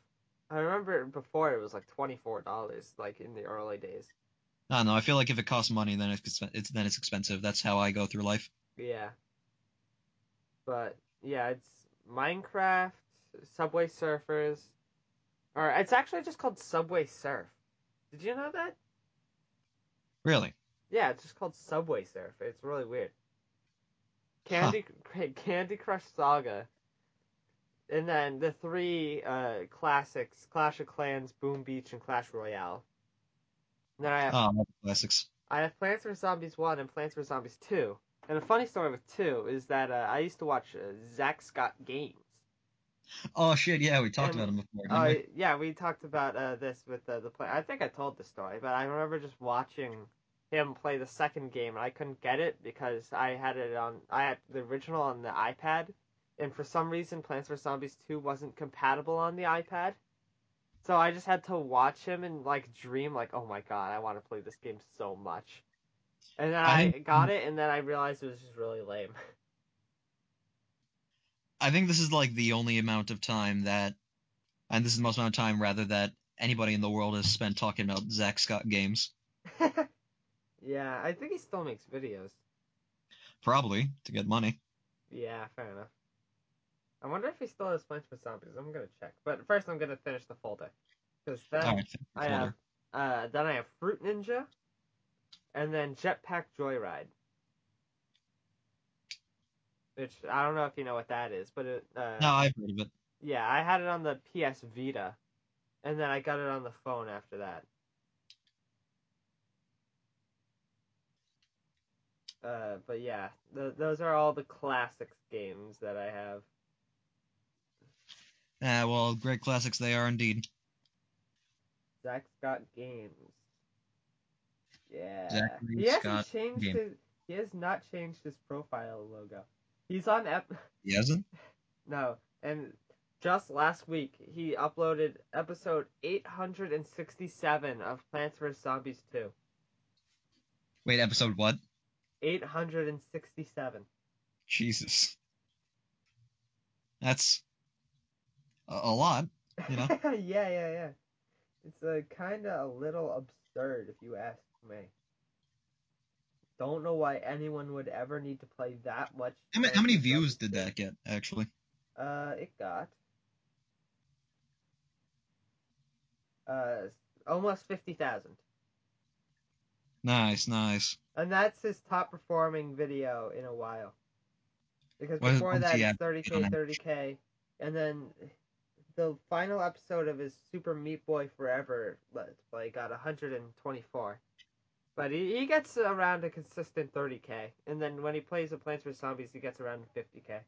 I remember before it was like twenty four dollars, like in the early days.
I don't know. I feel like if it costs money, then it's it's then it's expensive. That's how I go through life.
Yeah. But yeah, it's Minecraft, Subway Surfers, or it's actually just called Subway Surf. Did you know that?
Really?
Yeah, it's just called Subway Surf. It's really weird. Candy Candy Crush Saga. And then the three uh, classics: Clash of Clans, Boom Beach, and Clash Royale. And then I have
Oh, classics.
I have Plants vs Zombies one and Plants vs Zombies two. And a funny story with two is that uh, I used to watch uh, Zack Scott games.
Oh shit, yeah, we talked
And-
about him before.
Oh
we?
yeah, we talked about uh, this with uh, the play. I think I told the story, but I remember just watching him play the second game, and I couldn't get it because I had it on. I had the original on the iPad, and for some reason, Plants vs Zombies Two wasn't compatible on the iPad. So I just had to watch him and like dream, like, oh my god, I want to play this game so much. And then
I
I, got it, and then I realized it was just really lame.
I think this is like the only amount of time that, and this is the most amount of time rather that anybody in the world has spent talking about Zack Scott games.
yeah, I think he still makes videos.
Probably to get money.
Yeah, fair enough. I wonder if he still has Plants vs Zombies. I'm gonna check, but first I'm gonna finish the folder because then
right,
I have uh, then I have Fruit Ninja, and then Jetpack Joyride. Which I don't know if you know what that is, but it, uh,
No, I've heard of it.
yeah, I had it on the PS Vita, and then I got it on the phone after that. Uh, but yeah, th- those are all the classics games that I have.
Ah, well, great classics they are indeed.
Zack Scott Games. Yeah.
Zachary
he hasn't
Scott
changed his. He has not changed his profile logo. He's on ep.
He hasn't?
No, and just last week he uploaded episode 867 of Plants vs Zombies 2.
Wait, episode what?
867.
Jesus. That's a, a lot. You know?
yeah, yeah, yeah. It's a kind of a little absurd if you ask me. Don't know why anyone would ever need to play that much.
How many, how many views did that get, actually?
Uh, it got uh almost fifty thousand,
Nice, nice.
and that's his top performing video in a while. Because before that,
he
it's
at
thirty
on
k,
average?
thirty k, and then the final episode of his Super Meat Boy Forever Let's Play got hundred and twenty four. But he, he gets around a consistent 30k, and then when he plays the Plants vs Zombies, he gets around 50k.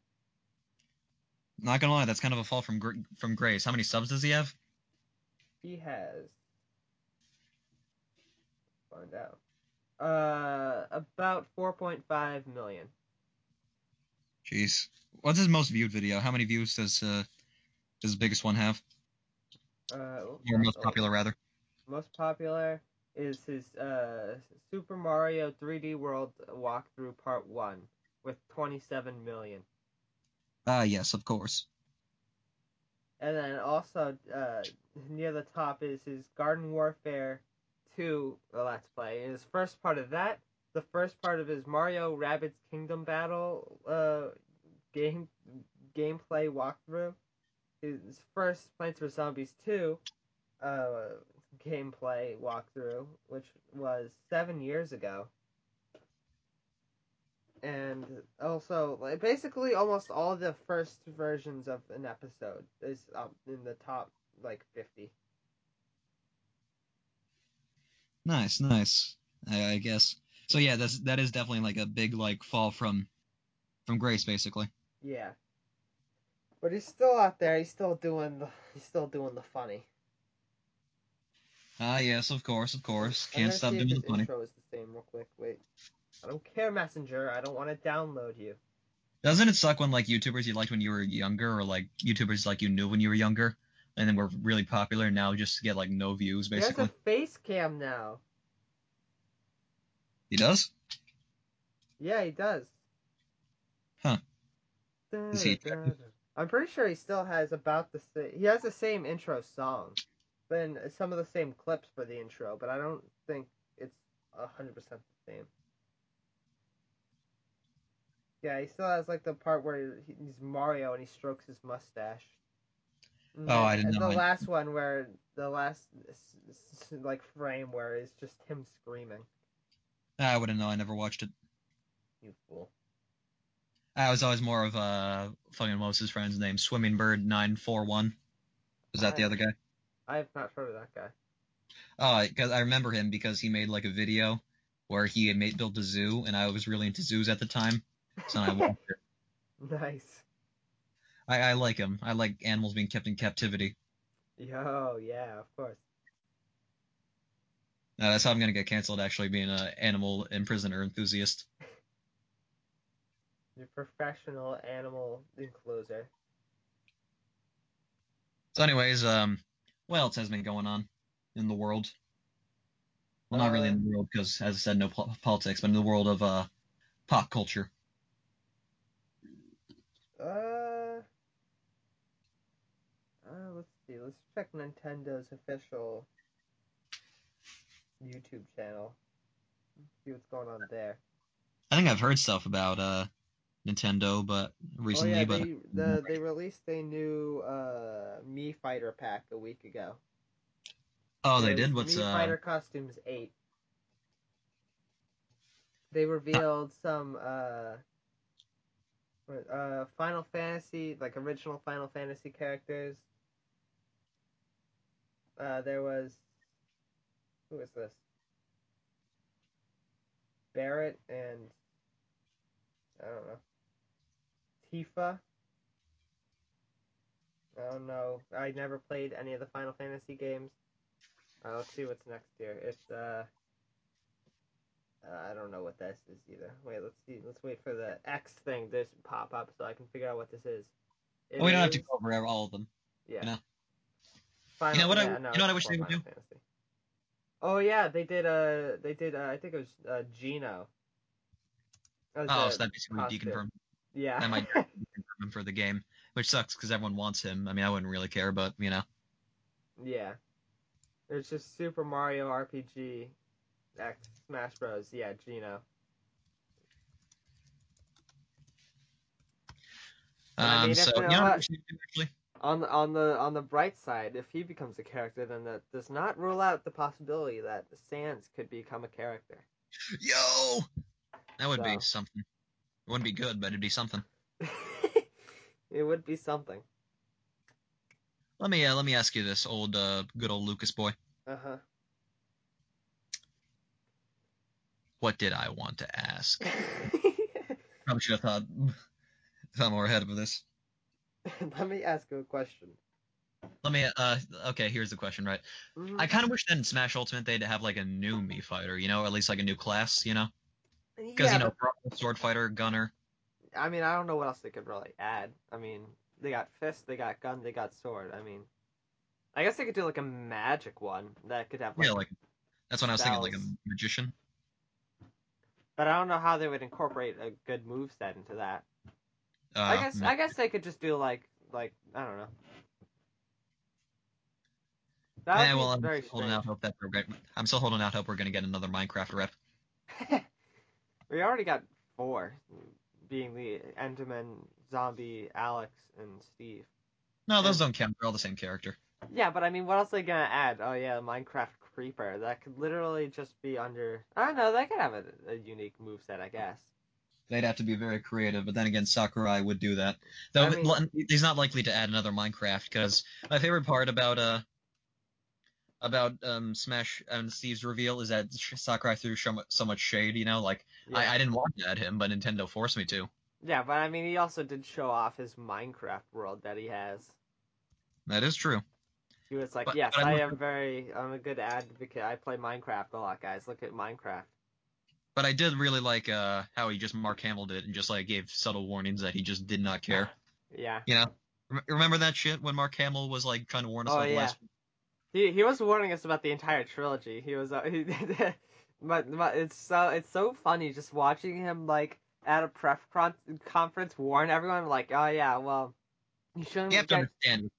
Not gonna lie, that's kind of a fall from gr- from grace. How many subs does he have?
He has. Find out. Uh, about 4.5 million.
Jeez. What's his most viewed video? How many views does uh does the biggest one have?
Uh, oops,
Or most
oh,
popular rather?
Most popular is his uh Super Mario 3D World walkthrough Part One with 27 million,
Ah, yes, of course.
and then also uh near the top is his Garden Warfare 2 Let's Play. And his first part of that, the first part of his Mario Rabbids Kingdom Battle uh game gameplay walkthrough. His first Plants vs Zombies 2 uh, gameplay walkthrough, which was seven years ago. And also, like, basically, almost all the first versions of an episode is up in the top like fifty.
Nice, nice. I, I guess. So yeah, that's that is definitely like a big like fall from from grace, basically.
Yeah. But he's still out there. He's still doing the. He's still doing the funny.
Ah, yes, of course, of course. Can't stop doing the funny.
intro is the same. Real quick, wait. I don't care, Messenger. I don't want to download you.
Doesn't it suck when like YouTubers you liked when you were younger, or like YouTubers like you knew when you were younger, and then were really popular, and now just get like no views, basically.
He has a face cam now.
He does.
Yeah, he does.
Huh. Is he-
I'm pretty sure he still has about the same. He has the same intro song, in some of the same clips for the intro. But I don't think it's hundred percent the same. Yeah, he still has like the part where he's Mario and he strokes his mustache. And
Oh, I didn't know.
The
I-
last one where the last like frame where it's just him screaming.
I wouldn't know. I never watched it.
You fool.
I was always more of uh fucking what was his friend's name? Swimming Bird nine four one. Was that the other guy?
I have not heard of that guy.
Oh, because I remember him because he made like a video where he had made built a zoo, and I was really into zoos at the time, so I watched it.
nice.
I, I like him. I like animals being kept in captivity.
Yo, yeah, of course.
Uh, that's how I'm gonna get canceled. Actually, being an animal imprisoner enthusiast.
Your professional animal enclosure.
So, anyways, um, what else has been going on in the world? Well, not really
Uh,
in the world because, as I said, no po- politics, but in the world of uh, pop culture.
Uh, uh, let's see. Let's check Nintendo's official YouTube channel. See what's going on there.
I think I've heard stuff about uh, Nintendo, but recently,
oh yeah,
but
they the, they released a new uh Mii Fighter pack a week ago.
oh, they did. What's
Mii
uh?
Fighter Costumes Eight. They revealed some uh, uh Final Fantasy like original Final Fantasy characters. Uh, there was who is this? Barret and I don't know. Tifa. I don't know. I never played any of the Final Fantasy games. Uh, let's see what's next here. It's uh, uh, I don't know what this is either. Wait, let's see. Let's wait for the X thing to pop up so I can figure out what this is. It
we don't have to
is-
go over all of them.
Yeah.
you know.
Final,
You know what I-
no,
you know what I wish they would
Final
do?
Fantasy. Oh yeah, they did. Uh, they did. Uh, I think it was uh, Geno.
Oh, so that basically
costume.
deconfirmed
Yeah.
that might him for the game, which sucks because everyone wants him. I mean, I wouldn't really care, but you know.
yeah. It's just Super Mario RPG X Smash Bros. Yeah, Geno. But I
Um,
mean,
so
they-
you know
what-
what we should do actually?
On the on the on the bright side, if he becomes a character, then that does not rule out the possibility that Sans could become a character.
Yo, that would
So.
be something. It wouldn't be good, but it'd be something.
it would be something.
Let me uh, let me ask you this, old uh, good old Lucas boy.
Uh huh.
What did I want to ask? Probably should have thought thought more ahead of this.
Let me ask you a question.
Let me. Uh, okay, here's the question. Right,
Mhm.
I kind of wish that in Smash Ultimate they'd have like a new Mii fighter, you know, or at least like a new class, you know, because
yeah,
you know,
but-
sword fighter, gunner.
I mean, I don't know what else they could really add. I mean, they got fist, they got gun, they got sword. I mean, I guess they could do like a magic one that could have like,
yeah, like that's what I was thinking, like a magician.
but I don't know how they would incorporate a good move set into that.
Uh,
I guess
ma-
I guess they could just do like like I don't know. That
yeah, well, I'm
very
still holding out hope that we're I'm still holding out hope we're gonna get another Minecraft rep.
we already got four, being the Enderman, Zombie, Alex, and Steve.
No, those don't count. They're all the same character.
Yeah, but I mean, what else are they gonna add? Oh yeah, Minecraft Creeper. That could literally just be under. I don't know. They could have a, a unique move set, I guess.
They'd have to be very creative, but then again, Sakurai would do that. Though
I mean-
he's not likely to add another Minecraft because my favorite part about uh about um Smash and Steve's reveal is that Sakurai threw so much, so much shade. You know, like
Yeah.
I, I didn't want to add him, but Nintendo forced me to.
yeah, but I mean, he also did show off his Minecraft world that he has.
That is true.
He was like,
But-
"Yes,
but
I am very, I'm a good advocate. I play Minecraft a lot, guys. Look at Minecraft."
But I did really like uh how he just Mark Hamill it and just like gave subtle warnings that he just did not care.
Yeah.
You know, remember that shit when Mark Hamill was like trying to warn us
Oh,
like
yeah.
last.
He he was warning us about the entire trilogy. He was, uh, he, but, but it's so it's so funny just watching him like at a press con- conference warn everyone like, oh yeah, well, you shouldn't
You have to understand.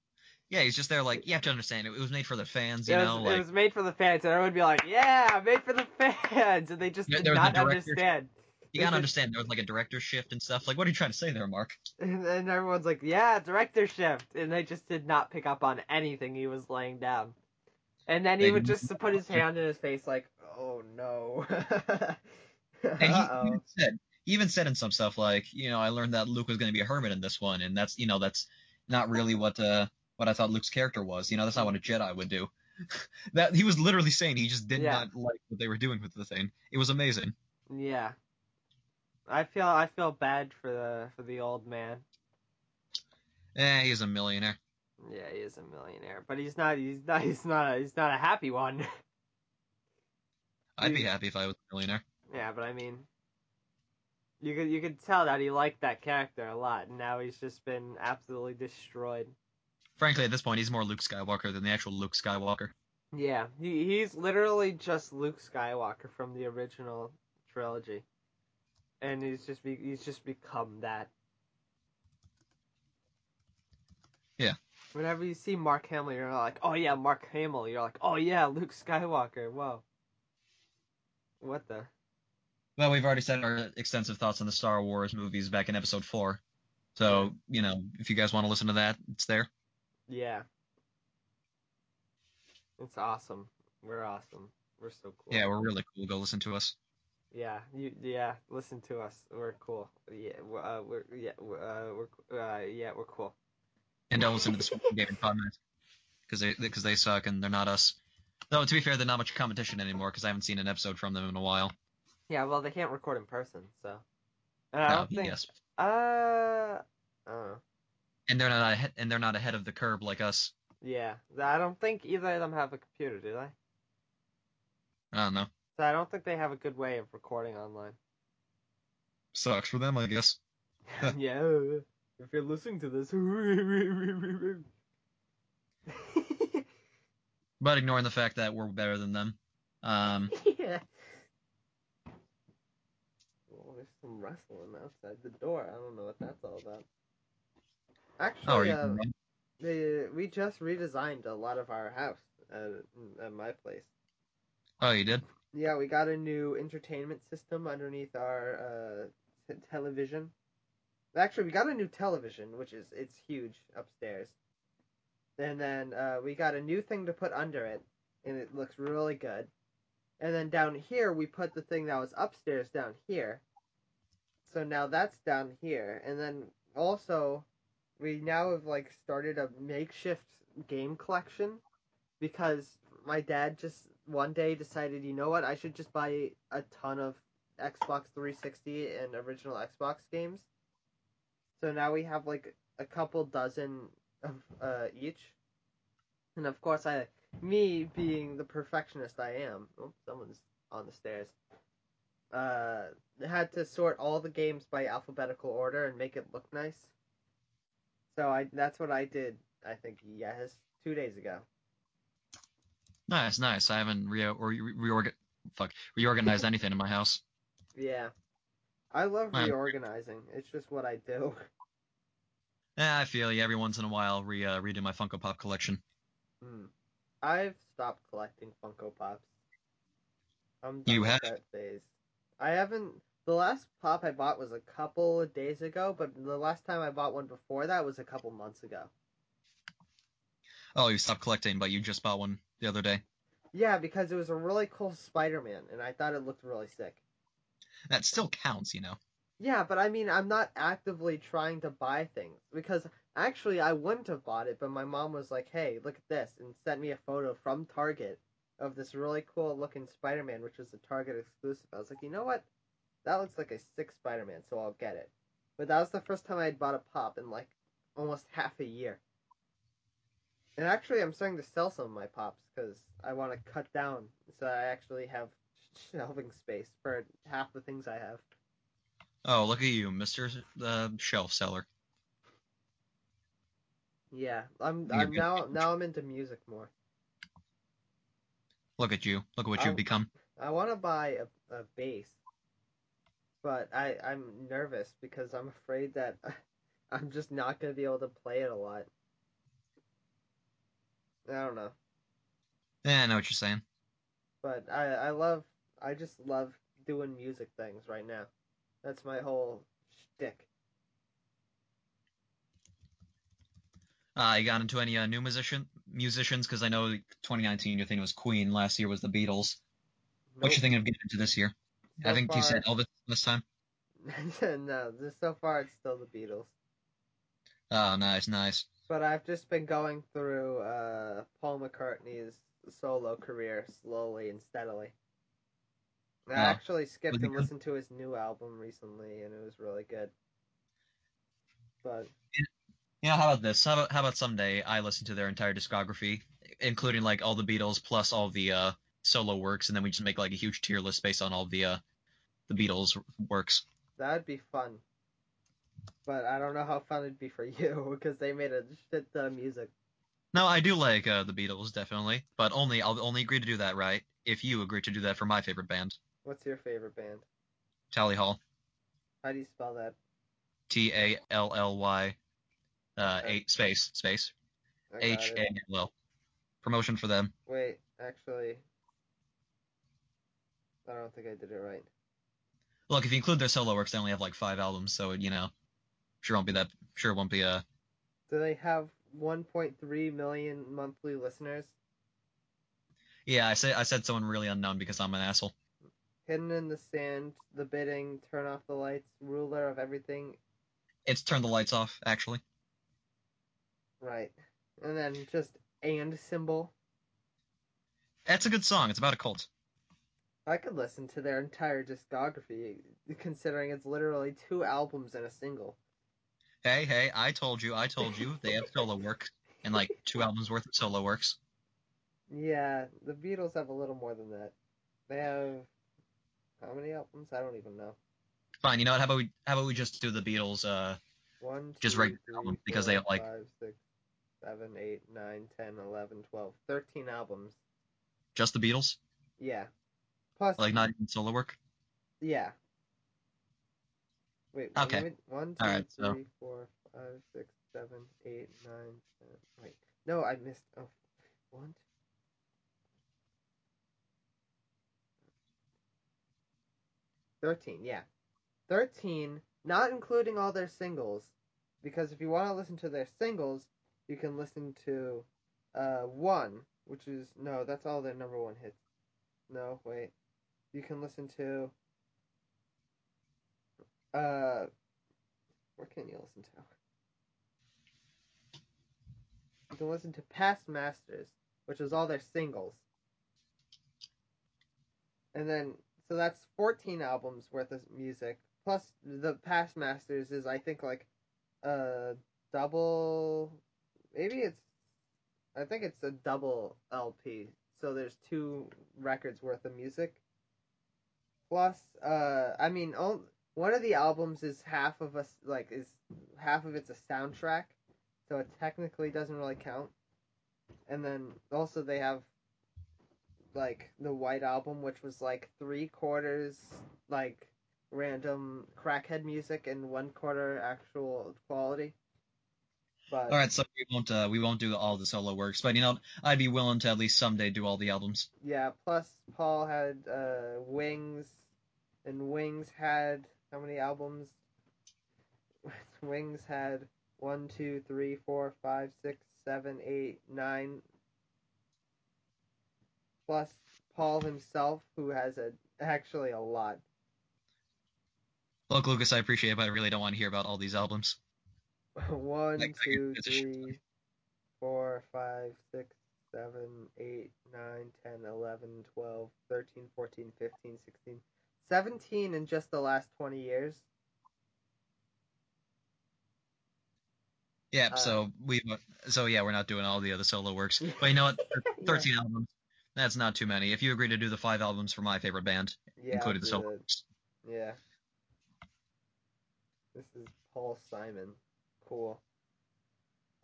Yeah, he's just there like you have to understand. It, it was made for the fans. You
it,
know,
was,
like
it was made for the fans, and everyone would be like, "Yeah, made for the fans," and they just did not understand.
you gotta understand. There was like a director shift and stuff. Like, what are you trying to say there, Mark?
And, and everyone's like, "Yeah, director shift," and they just did not pick up on anything he was laying down. And then he would just put his hand in his face, like, "Oh no."
And he, even said, he even said in some stuff like, you know, I learned that Luke was going to be a hermit in this one, and that's, you know, that's not really what uh what I thought Luke's character was. You know, that's not what a Jedi would do. that he was literally saying he just did
Yeah.
not like what they were doing with the thing. It was amazing.
Yeah. I feel I feel bad for the for the old man.
Eh, he's a millionaire.
Yeah, he is a millionaire, but he's not he's not he's not a, he's not a happy one.
I'd be happy if I was a millionaire.
yeah, but I mean you could you could tell that he liked that character a lot, and now he's just been absolutely destroyed.
Frankly, at this point, he's more Luke Skywalker than the actual Luke Skywalker.
Yeah, he he's literally just Luke Skywalker from the original trilogy, and he's just be, he's just become that.
Yeah.
Whenever you see Mark Hamill, you're like, oh yeah, Mark Hamill. You're like, oh yeah, Luke Skywalker. Whoa. What the?
Well, we've already said our extensive thoughts on the Star Wars movies back in episode four. So, you know, if you guys want to listen to that, it's there.
Yeah. It's awesome. We're awesome. We're so cool.
Yeah, we're really cool. Go listen to us.
Yeah, you yeah, listen to us. We're cool. Yeah, we're, uh, we're yeah, we're, uh, we're uh, yeah, we're cool.
And don't listen to the Smoking Gaming Podcast because they because they suck and they're not us. Though to be fair, they're not much competition anymore because I haven't seen an episode from them in a while.
Yeah, well, they can't record in person, so. And I
No,
don't think.
yes,
Uh, I don't know.
and they're not ahead, and they're not ahead of the curb like us.
Yeah, I don't think either of them have a computer, do they?
I don't know.
So I don't think they have a good way of recording online.
Sucks for them, I guess.
yeah, if you're listening to this.
But ignoring the fact that we're better than them. Um,
yeah. Oh, there's some rustling outside the door. I don't know what that's all about.
oh,
Actually,
you?
uh, the, we just redesigned a lot of our house at, at my place.
Oh, you did.
Yeah, we got a new entertainment system underneath our uh, t- television. Actually, we got a new television, which is it's huge upstairs. And then uh, we got a new thing to put under it, and it looks really good. And then down here, we put the thing that was upstairs down here. So now that's down here, and then also, we now have like started a makeshift game collection because my dad just one day decided, you know what, I should just buy a ton of Xbox 360 and original Xbox games. So now we have like a couple dozen of uh, each. And of course, I, me being the perfectionist I am, oh, someone's on the stairs. Uh, had to sort all the games by alphabetical order and make it look nice. So I, that's what I did. I think yes, two days ago.
Nice, nice. I haven't re- or re- reorg- fuck reorganized anything in my house.
Yeah. I love reorganizing. It's just what I do.
Yeah, I feel you. Every once in a while, re uh, redo my Funko Pop collection.
Hmm. I've stopped collecting Funko Pops. I'm done
You
with
have?
that phase. I haven't. The last pop I bought was a couple of days ago, but the last time I bought one before that was a couple months ago.
Oh, you stopped collecting, but you just bought one the other day.
Yeah, because it was a really cool Spider-Man, and I thought it looked really sick.
That still counts, you know.
Yeah, but I mean, I'm not actively trying to buy things because actually I wouldn't have bought it, but my mom was like, "Hey, look at this," and sent me a photo from Target of this really cool looking Spider-Man, which was a Target exclusive. I was like, you know what? That looks like a sick Spider-Man, so I'll get it. But that was the first time I had bought a pop in like almost half a year. And actually, I'm starting to sell some of my pops because I want to cut down so I actually have shelving space for half the things I have.
Oh, look at you, Mister uh, Shelf Seller.
Yeah, I'm. I'm now. Now I'm into music more.
Look at you. Look at what
I-
you've become.
I want to buy a, a bass, but I I'm nervous because I'm afraid that I'm just not gonna be able to play it a lot. I don't know,
Yeah, I know what you're saying.
but I I love. I just love doing music things right now. That's my whole shtick.
Uh, you got into any uh, new musician musicians? Because I know 2019 your thing was Queen. Last year was the Beatles. What you thinking of getting into this year? I
So
think you said Elvis this time.
no, just so far it's still the Beatles.
Oh, nice, nice.
But I've just been going through uh, Paul McCartney's solo career slowly and steadily. I
Oh,
actually skipped and listened to his new album recently, and it was really good. But
You know, how about this? How about how about someday I listen to their entire discography, including like all the Beatles plus all the uh, solo works, and then we just make like a huge tier list based on all the uh, the Beatles works.
that'd be fun. But I don't know how fun it'd be for you because they made a shit ton of music.
No, I do like uh, the Beatles definitely, but only I'll only agree to do that right if you agree to do that for my favorite band,
What's your favorite band?
Tally Hall,
How do you spell that?
T A L L Y, uh,
Okay.
eight space space H. A L L. Promotion for them.
Wait, actually, I don't think I did it right.
Look, if you include their solo works, they only have like five albums, so you know, sure won't be that. Sure won't be uh
Do they have 1.3 million monthly listeners?
Yeah, I said I said someone really unknown because I'm an asshole.
Hidden in the Sand, The Bidding, Turn Off the Lights, Ruler of Everything,
It's turn the lights off, actually.
right. And then just and symbol.
That's a good song. It's about a cult.
I could listen to their entire discography, considering it's literally two albums and a single.
Hey, hey, I told you, I told you, they have solo work and like two albums worth of solo works.
Yeah, the Beatles have a little more than that. They have how many albums? I don't even know.
Fine, you know what? How about we how about we just do the Beatles? Uh,
One, two, Just
regular
three,
album, because
four,
they like-
five, six, seven, eight, nine, 10, 11, 12, 13 albums.
just the Beatles,
Yeah. Plus,
like not even solo work.
yeah. Wait,
Okay.
me- one, two,
Alright, so-
three, four, five, six, seven, eight, nine, ten. Wait, no, I missed. Oh, one, two. Thirteen, yeah, thirteen, not including all their singles, because if you want to listen to their singles, you can listen to, uh, one, which is no, that's all their number one hits. No, wait, you can listen to, uh, where can you listen to? You can listen to Past Masters, which is all their singles. And then, so that's 14 albums worth of music. Plus, the Past Masters is, I think, like a double. Maybe it's. I think it's a double LP. So there's two records worth of music. Plus, uh, I mean, on- one of the albums is half of us like is half of it's a soundtrack, so it technically doesn't really count. And then also they have like the White Album, which was like three quarters like random crackhead music and one quarter actual quality. But
All right, so we won't uh, we won't do all the solo works, but you know, I'd be willing to at least someday do all the albums.
yeah, plus Paul had uh, Wings, and Wings had how many albums? Wings had one, two, three, four, five, six, seven, eight, nine. Plus Paul himself, who has a actually a lot.
Look, Lucas, I appreciate it, but I really don't want to hear about all these albums.
One,
Like,
two,
it's
three, four, five, six, seven, eight, nine, ten, eleven, twelve, thirteen, fourteen, fifteen, sixteen, seventeen in just the last 20 years.
Yeah,
Uh,
so we, so yeah, we're not doing all the other solo works. But you know what?
Yeah.
Thirteen albums. That's not too many. If you agree to do the five albums for my favorite band,
Yeah,
including the solo
do
works,
it. Yeah. This is Paul Simon. Cool.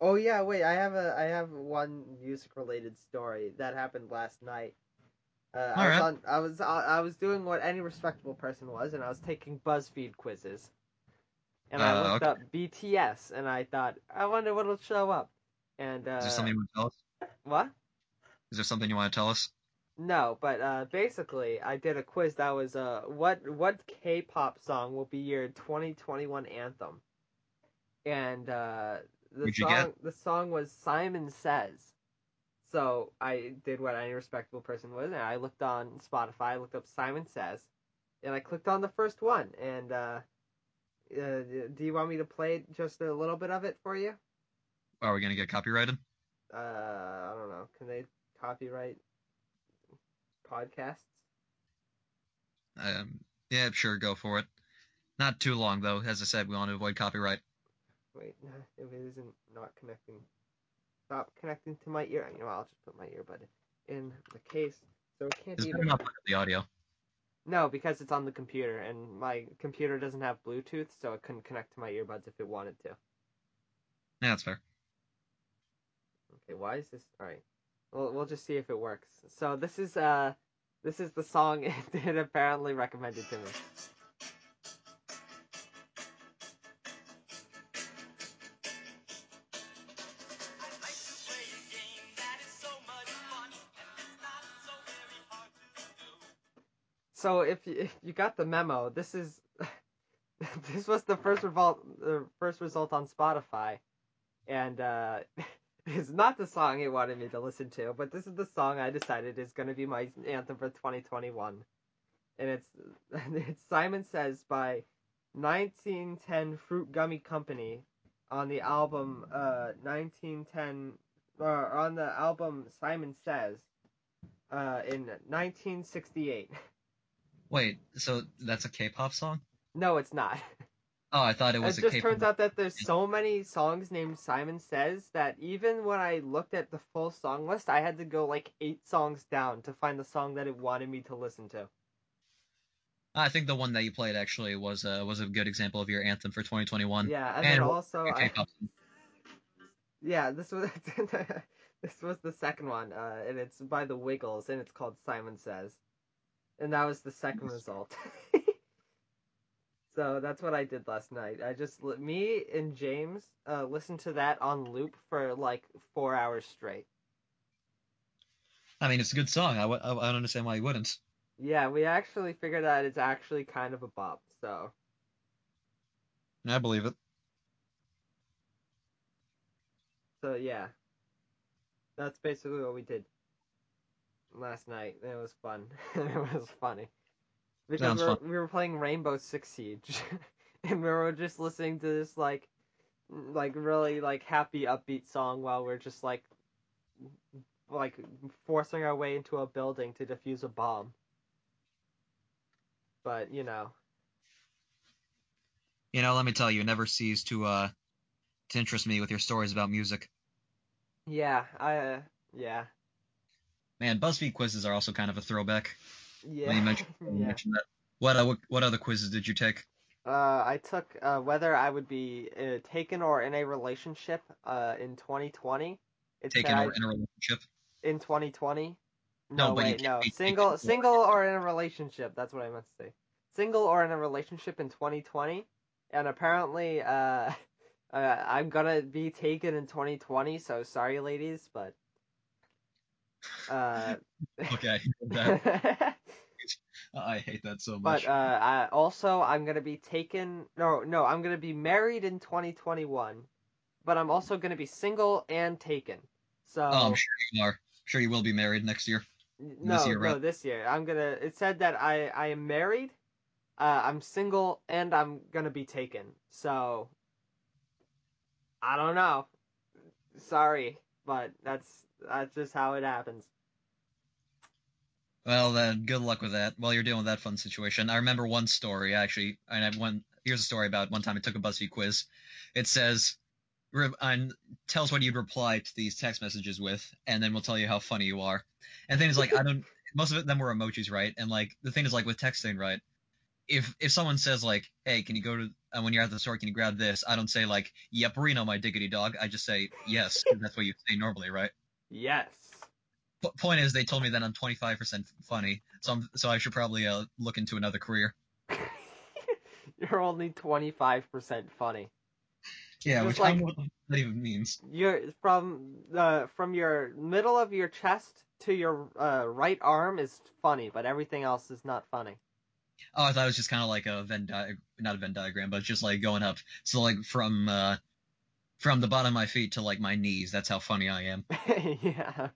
Oh yeah, wait, I have a I have one music related story that happened last night. Uh, I was
Alright.
on I was I, I was doing what any respectable person was and I was taking BuzzFeed quizzes. And I
Uh,
looked up BTS and I thought, I wonder what'll show up. And uh
is there something you want to tell us?
what?
Is there something you want to tell us?
No, but uh, basically, I did a quiz that was uh, what what K-pop song will be your 2021 anthem, and uh, the
What'd
song the song was Simon Says. So I did what any respectable person would, and I looked on Spotify, I looked up Simon Says, and I clicked on the first one. And uh, uh, do you want me to play just a little bit of it for you?
Are we gonna get copyrighted?
Uh, I don't know. Can they copyright podcasts?
Um, yeah, sure, go for it. Not too long though. As I said, we want to avoid copyright.
Wait, no, if it isn't not connecting, stop connecting to my ear. You know, I'll just put my earbud in the case, so it can't
Is
even.
not the audio.
No, because it's on the computer, and my computer doesn't have Bluetooth, so it couldn't connect to my earbuds if it wanted to.
Yeah, that's fair.
Okay, why is this? All right, we'll we'll just see if it works. So this is uh, this is the song it, apparently recommended to me. So if you, if you got the memo, this is this was the first result the first result on Spotify, and uh, it's not the song he wanted me to listen to, but this is the song I decided is going to be my anthem for 2021, and it's it's Simon Says by 1910 Fruit Gummy Company on the album uh 1910 or on the album Simon Says uh in 1968.
Wait, so that's a K-pop song?
No, it's not.
Oh, I thought it was
it just turns out that there's so many songs named Simon Says that even when I looked at the full song list, I had to go like eight songs down to find the song that it wanted me to listen to.
I think the one that you played actually was a was a good example of your anthem for 2021.
Yeah, and,
And
then also I, yeah, this was this was the second one, uh, and it's by the Wiggles, and it's called Simon Says, and that was the second result. so that's what I did last night. I just me and James uh, listened to that on loop for like four hours straight.
I mean, it's a good song. I, w- I I don't understand why you wouldn't.
Yeah, we actually figured out it's actually kind of a bop. So
I believe it.
so yeah, that's basically what we did last night. It was fun. it was funny because we were, we were playing Rainbow Six Siege, and we were just listening to this like like really like happy upbeat song while we're just like like forcing our way into a building to defuse a bomb. But you know,
You know, let me tell you, you never cease to uh to interest me with your stories about music.
yeah, I uh, yeah
Man, BuzzFeed quizzes are also kind of a throwback.
Yeah
you mentioned, you
yeah.
mentioned that. What, uh, what what other quizzes did you take?
Uh, I took uh, whether I would be uh, taken or in a relationship uh, in 2020. It
Taken or in a relationship?
in 2020.
No,
No,
but you
wait, no.
be
Single,
or-
single or in a relationship. That's what I meant to say. Single or in a relationship in 2020, and apparently, uh, uh, I'm gonna be taken in 2020. So sorry, ladies, but uh,
Okay, I hate that. I hate that so much.
But uh, I, also, I'm gonna be taken. No, no, I'm gonna be married in 2021. But I'm also gonna be single and taken. So
oh, I'm sure you are. Sure, you will be married next year.
no,
this year,
no, this year I'm gonna. It said that I I am married, Uh, I'm single and I'm gonna be taken. So I don't know. Sorry, but that's that's just how it happens.
Well, then, good luck with that. While you're dealing with that fun situation, I remember one story actually, and I one here's a story about one time I took a BuzzFeed quiz. It says, re- and tells what you'd reply to these text messages with, and then we'll tell you how funny you are. And things like I don't, most of them were emojis, right? And like the thing is like with texting, right? If if someone says like, hey, can you go to uh, when you're at the store, can you grab this? I don't say like, yep, Reno, my diggity dog. I just say yes. 'cause that's what you say normally, right?
Yes.
P- point is, they told me that I'm 25% funny, so I'm, so I should probably uh, look into another career.
You're only 25% funny.
Yeah,
Just
which
like-
I know what that even means.
You're from uh, from your middle of your chest to your uh, right arm is funny, but everything else is not funny.
Oh, I thought it was just kind of like a Venn di- not a Venn diagram, but just like going up. So like from uh, from the bottom of my feet to like my knees. That's how funny I am.
yeah.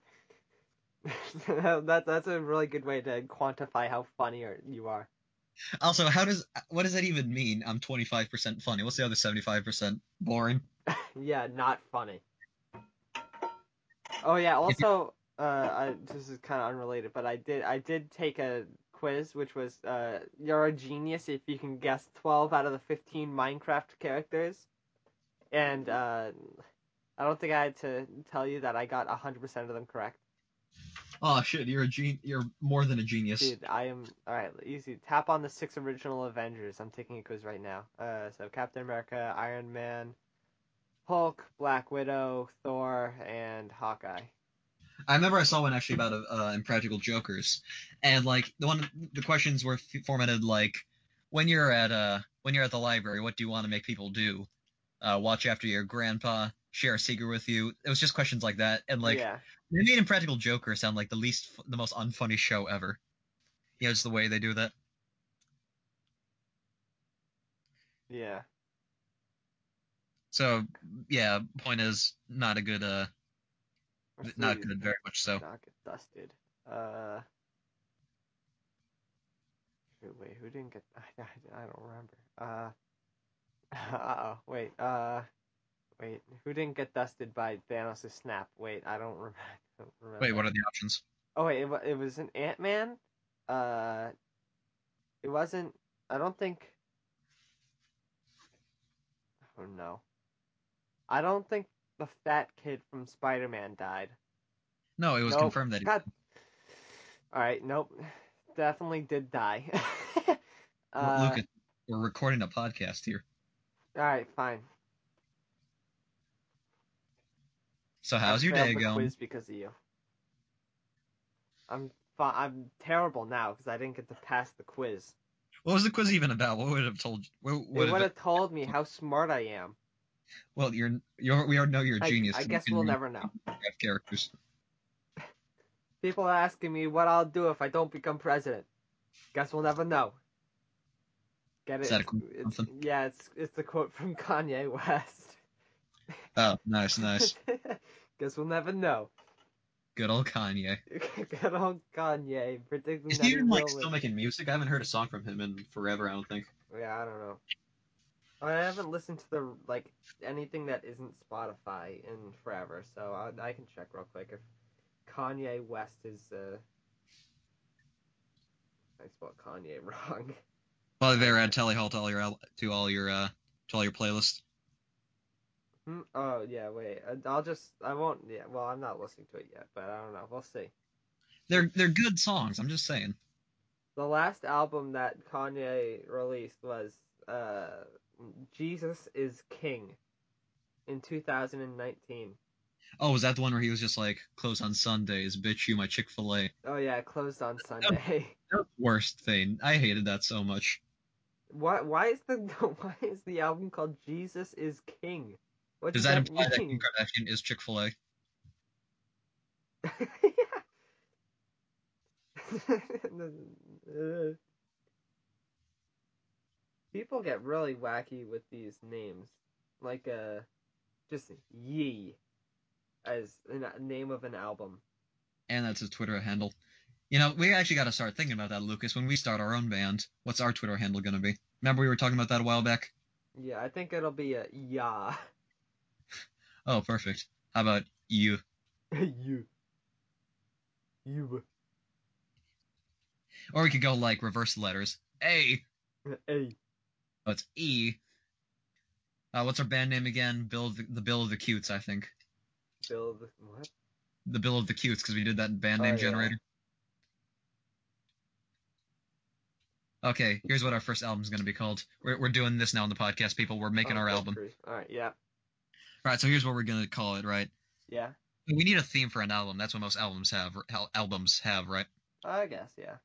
that that's a really good way to quantify how funny you are.
Also, how does what does that even mean? I'm 25% funny. What's the other 75%? Boring.
Yeah, not funny. Oh yeah, also uh I, this is kind of unrelated, but I did I did take a quiz which was uh you're a genius if you can guess 12 out of the 15 Minecraft characters. And uh I don't think I had to tell you that I got 100% of them correct.
Oh shit, you're a gen- You're more than a genius.
Dude, I am alright. Easy. Tap on the six original Avengers. I'm taking a quiz right now. Uh, so Captain America, Iron Man, Hulk, Black Widow, Thor, and Hawkeye.
I remember I saw one actually about uh, Impractical Jokers, and like the one the questions were f- formatted like when you're at uh when you're at the library, what do you want to make people do? Uh, watch after your grandpa, share a secret with you. It was just questions like that, and like
yeah,
they made Impractical Joker sound like the least the most unfunny show ever. You know, just the way they do that.
yeah.
So yeah, point is not a good uh not good, very much so.
Not get dusted. Uh. Wait, who didn't get? I, I, I don't remember. Uh. Uh oh. Wait. Uh. Wait. Who didn't get dusted by Thanos' snap? Wait, I don't remember. I don't remember.
Wait, what are the options?
Oh wait, it, it was an Ant Man. Uh, it wasn't. I don't think. Oh no. I don't think the fat kid from Spider Man died.
No, it was
Nope.
confirmed that. He,
God. All right. Nope. Definitely did die. uh,
Lucas, we're recording a podcast here.
All right. Fine.
So how's
I
your day going?
Quiz because of you. I'm. Fi- I'm terrible now because I didn't get to pass the quiz.
What was the quiz even about? What would it have told you? What,
It would have told me how smart I am.
well, you're you're we already know you're a
I,
genius.
I guess we'll never know.
Characters.
People are asking me what I'll do if I don't become president. Guess we'll never know. Get it?
Is that a quote
It's- yeah, it's it's a quote from Kanye West.
Oh, nice, nice.
Guess we'll never know.
Good old Kanye.
Good old Kanye predicting
Is he even like still making music? I haven't heard a song from him in forever. I don't think.
Yeah, I don't know. I haven't listened to the like anything that isn't Spotify in forever, so I, I can check real quick if Kanye West is. Uh... I spelled Kanye wrong.
Well, ever had Tally Hall to all your to all your uh to all your playlists?
Hmm? Oh yeah, wait. uh, I'll just. I won't. Yeah. Well, I'm not listening to it yet, but I don't know. We'll see.
They're they're good songs. I'm just saying.
The last album that Kanye released was uh, "Jesus Is King" in 2019.
Oh, was that the one where he was just like close on Sundays, bitch you my Chick Fil A?
Oh yeah, closed on Sunday.
That was the worst thing. I hated that so much.
why? Why is the Why is the album called "Jesus Is King"? What
Does
does,
that imply that Kim
mean?
Kardashian is Chick Fil A?
People get really wacky with these names, like uh, just Ye as a name of an album.
And that's his Twitter handle. You know, we actually got to start thinking about that, Lucas. When we start our own band, what's our Twitter handle going to be? Remember we were talking about that a while back?
Yeah, I think it'll be a yeah.
Oh, perfect. How about you?
you. You.
Or we could go like reverse letters. A.
A.
Oh, it's E. Uh, what's our band name again? Bill of the, the Bill of the Cutes, I think.
Bill the what?
The Bill of the Cutes, because we did that band
Oh,
name
yeah.
generator. Okay, here's what our first album's going to be called. We're, we're doing this now on the podcast, people. We're making
Oh,
our album.
grief. All right. Yeah.
Right, so here's what we're going to call it, right?
Yeah.
We need a theme for an album. That's what most albums have. Albums have, right?
I guess. Yeah.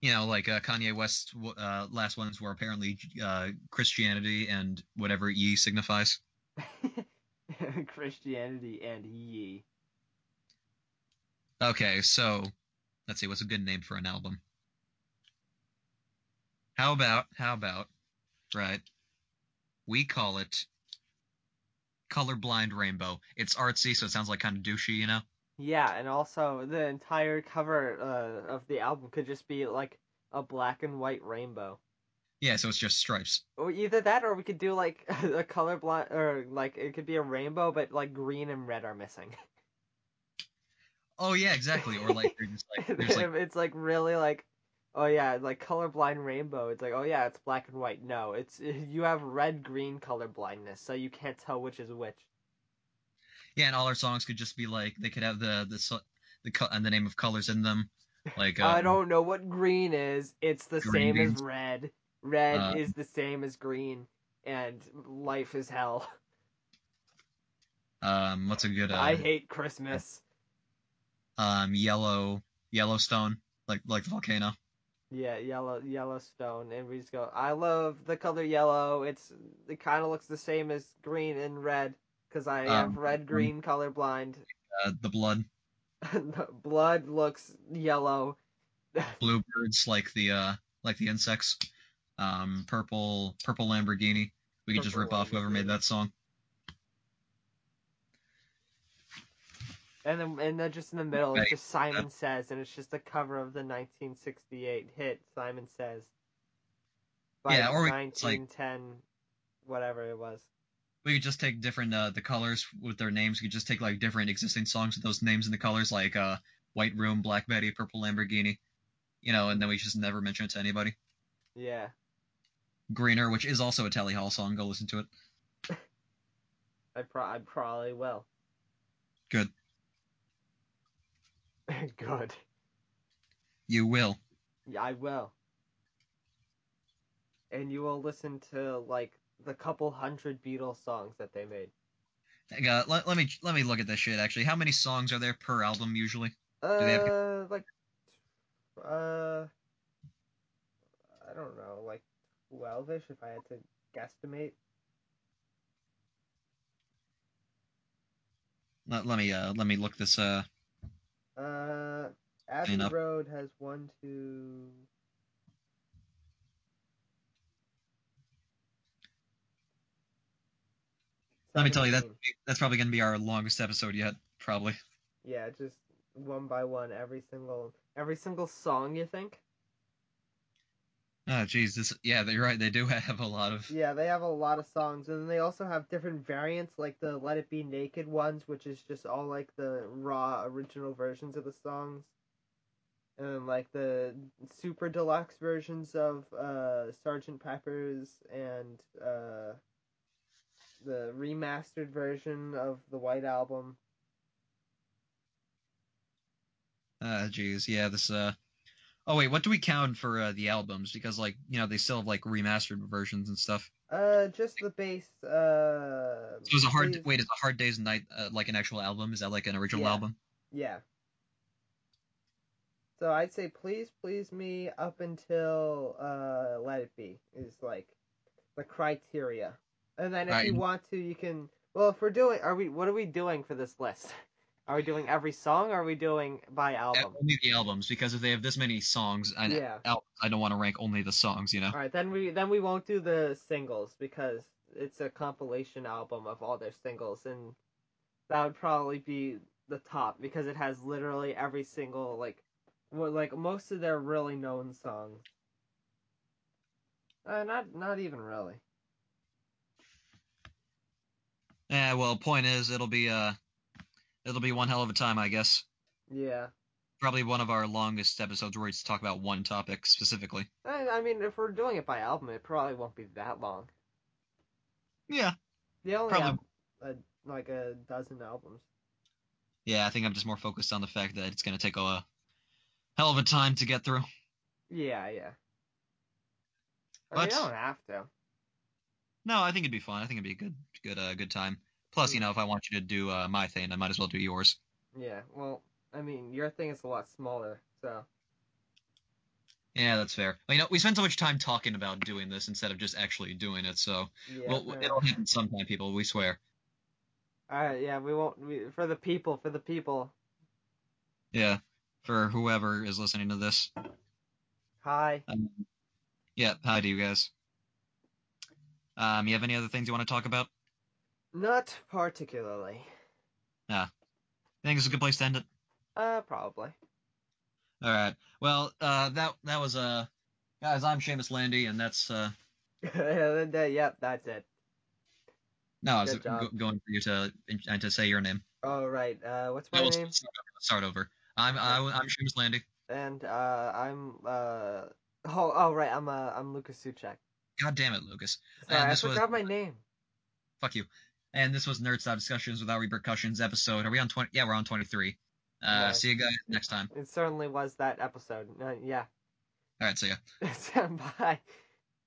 You know, like uh, Kanye West's uh, last ones were apparently uh, Christianity and whatever ye signifies.
Christianity and ye.
Okay, so let's see, what's a good name for an album? How about, how about, right? We call it Colorblind Rainbow. It's artsy, so it sounds like kind of douchey, you know?
Yeah, and also the entire cover uh, of the album could just be like a black and white rainbow.
Yeah, so it's just stripes.
Or either that, or we could do like a color blind, or like it could be a rainbow, but like green and red are missing.
Oh yeah, exactly. Or like just like like
it's like really like, oh yeah, like colorblind rainbow. It's like, oh yeah, it's black and white. No, it's you have red green color blindness, so you can't tell which is which.
yeah, and all our songs could just be like they could have the the the and the name of colors in them. Like
I
um,
don't know what green is. It's the
green
same as red. Red
Uh,
is the same as green, and life is hell.
um what's a good uh,
I hate Christmas.
um yellow Yellowstone like like the volcano.
Yeah, yellow Yellowstone, and we just go. I love the color yellow. It's it kind of looks the same as green and red because I have
Um,
red green color blind.
Uh, the blood the
Blood looks yellow.
bluebirds like the uh like the insects. Um purple purple Lamborghini. We could just rip off whoever made that song.
And then and then just in the middle, it's just Simon Says, and it's just a cover of the 1968 hit Simon Says. By
Yeah, or we- it's like-
1910, whatever it was.
We could just take different uh the colors with their names. We could just take like different existing songs with those names and the colors, like uh White Room, Black Betty, Purple Lamborghini. You know, and then we just never mention it to anybody.
Yeah.
Greener, which is also a Tally Hall song. Go listen to it.
I pro- I probably will.
Good.
Good.
You will.
Yeah, I will. And you will listen to like the couple hundred Beatles songs that they made.
Hang on, let, let me let me look at this shit. Actually, how many songs are there per album usually?
Uh,
they have-
like, uh, I don't know, like twelve-ish if I had to guesstimate.
Let, let me uh let me look this uh
Uh, Abbey. Road has one, two.
Let me tell you,
17.
that's probably gonna be our longest episode yet. Probably.
Yeah, just one by one, every single every single song. You think?
Oh jeez, this yeah, you're right. They do have a lot of
Yeah, they have a lot of songs, and then they also have different variants, like the "Let It Be Naked" ones, which is just all like the raw original versions of the songs, and then like the super deluxe versions of uh, Sergeant Pepper's and uh, the remastered version of the White Album.
uh jeez, yeah, this uh Oh wait, what do we count for uh, the albums? Because like you know they still have like remastered versions and stuff.
Uh, just the base. Uh,
So a hard
please-
wait is a hard days and night uh, like an actual album? Is that like an original
Yeah.
album?
Yeah. So I'd say please please me up until uh let it be is like the criteria. And then if
Right.
you want to you can well if we're doing are we what are we doing for this list? Are we doing every song or are we doing by album?
only the albums because if they have this many songs, I,
Yeah.
I don't want to rank only the songs. You know.
Alright, then we then we won't do the singles because it's a compilation album of all their singles and that would probably be the top because it has literally every single like, well, like most of their really known songs. Uh, not not even really.
Yeah, well, point is, it'll be uh, it'll be one hell of a time, I guess.
Yeah.
Probably one of our longest episodes where we just talk about one topic specifically.
I, I mean, if we're doing it by album, it probably won't be that long.
Yeah.
They only
Probably-
have a, like a dozen albums.
Yeah, I think I'm just more focused on the fact that it's gonna take a hell of a time to get through.
Yeah, yeah. I
But-
mean, you don't have to.
No, I think it'd be fun. I think it'd be a good, good, uh, good time. Plus, you know, if I want you to do uh, my thing, I might as well do yours.
Yeah. Well, I mean, your thing is a lot smaller, so.
Yeah, that's fair. Well, you know, we spend so much time talking about doing this instead of just actually doing it. So,
Yeah.
well, it'll happen sometime, people. We swear.
All right. Yeah, we won't. We, for the people, for the people.
Yeah, for whoever is listening to this.
Hi.
Um, yeah, hi to you guys. Um, you have any other things you want to talk about?
Not particularly. Yeah.
I think it's a good place to end it.
Uh, probably.
All right. Well, uh, that that was uh, guys. I'm Seamus Landy, and that's uh,
yep, that's it.
no, I was go- going for you to and to say your name.
All right. Uh, what's my
No,
name?
start over. Start over. I'm I, I'm Seamus Landy.
And uh, I'm uh. Oh, oh right. I'm uh, I'm Lucas Suchek.
God damn it, Lucas.
Sorry,
And
I
this was-
forgot my name.
Fuck you. And this was Nerd Style Discussions Without Repercussions episode. Are we on 20? Yeah, we're on 23. Uh,
Nice.
See you guys next time.
It certainly was that episode. Uh, yeah.
All right, see ya.
Bye.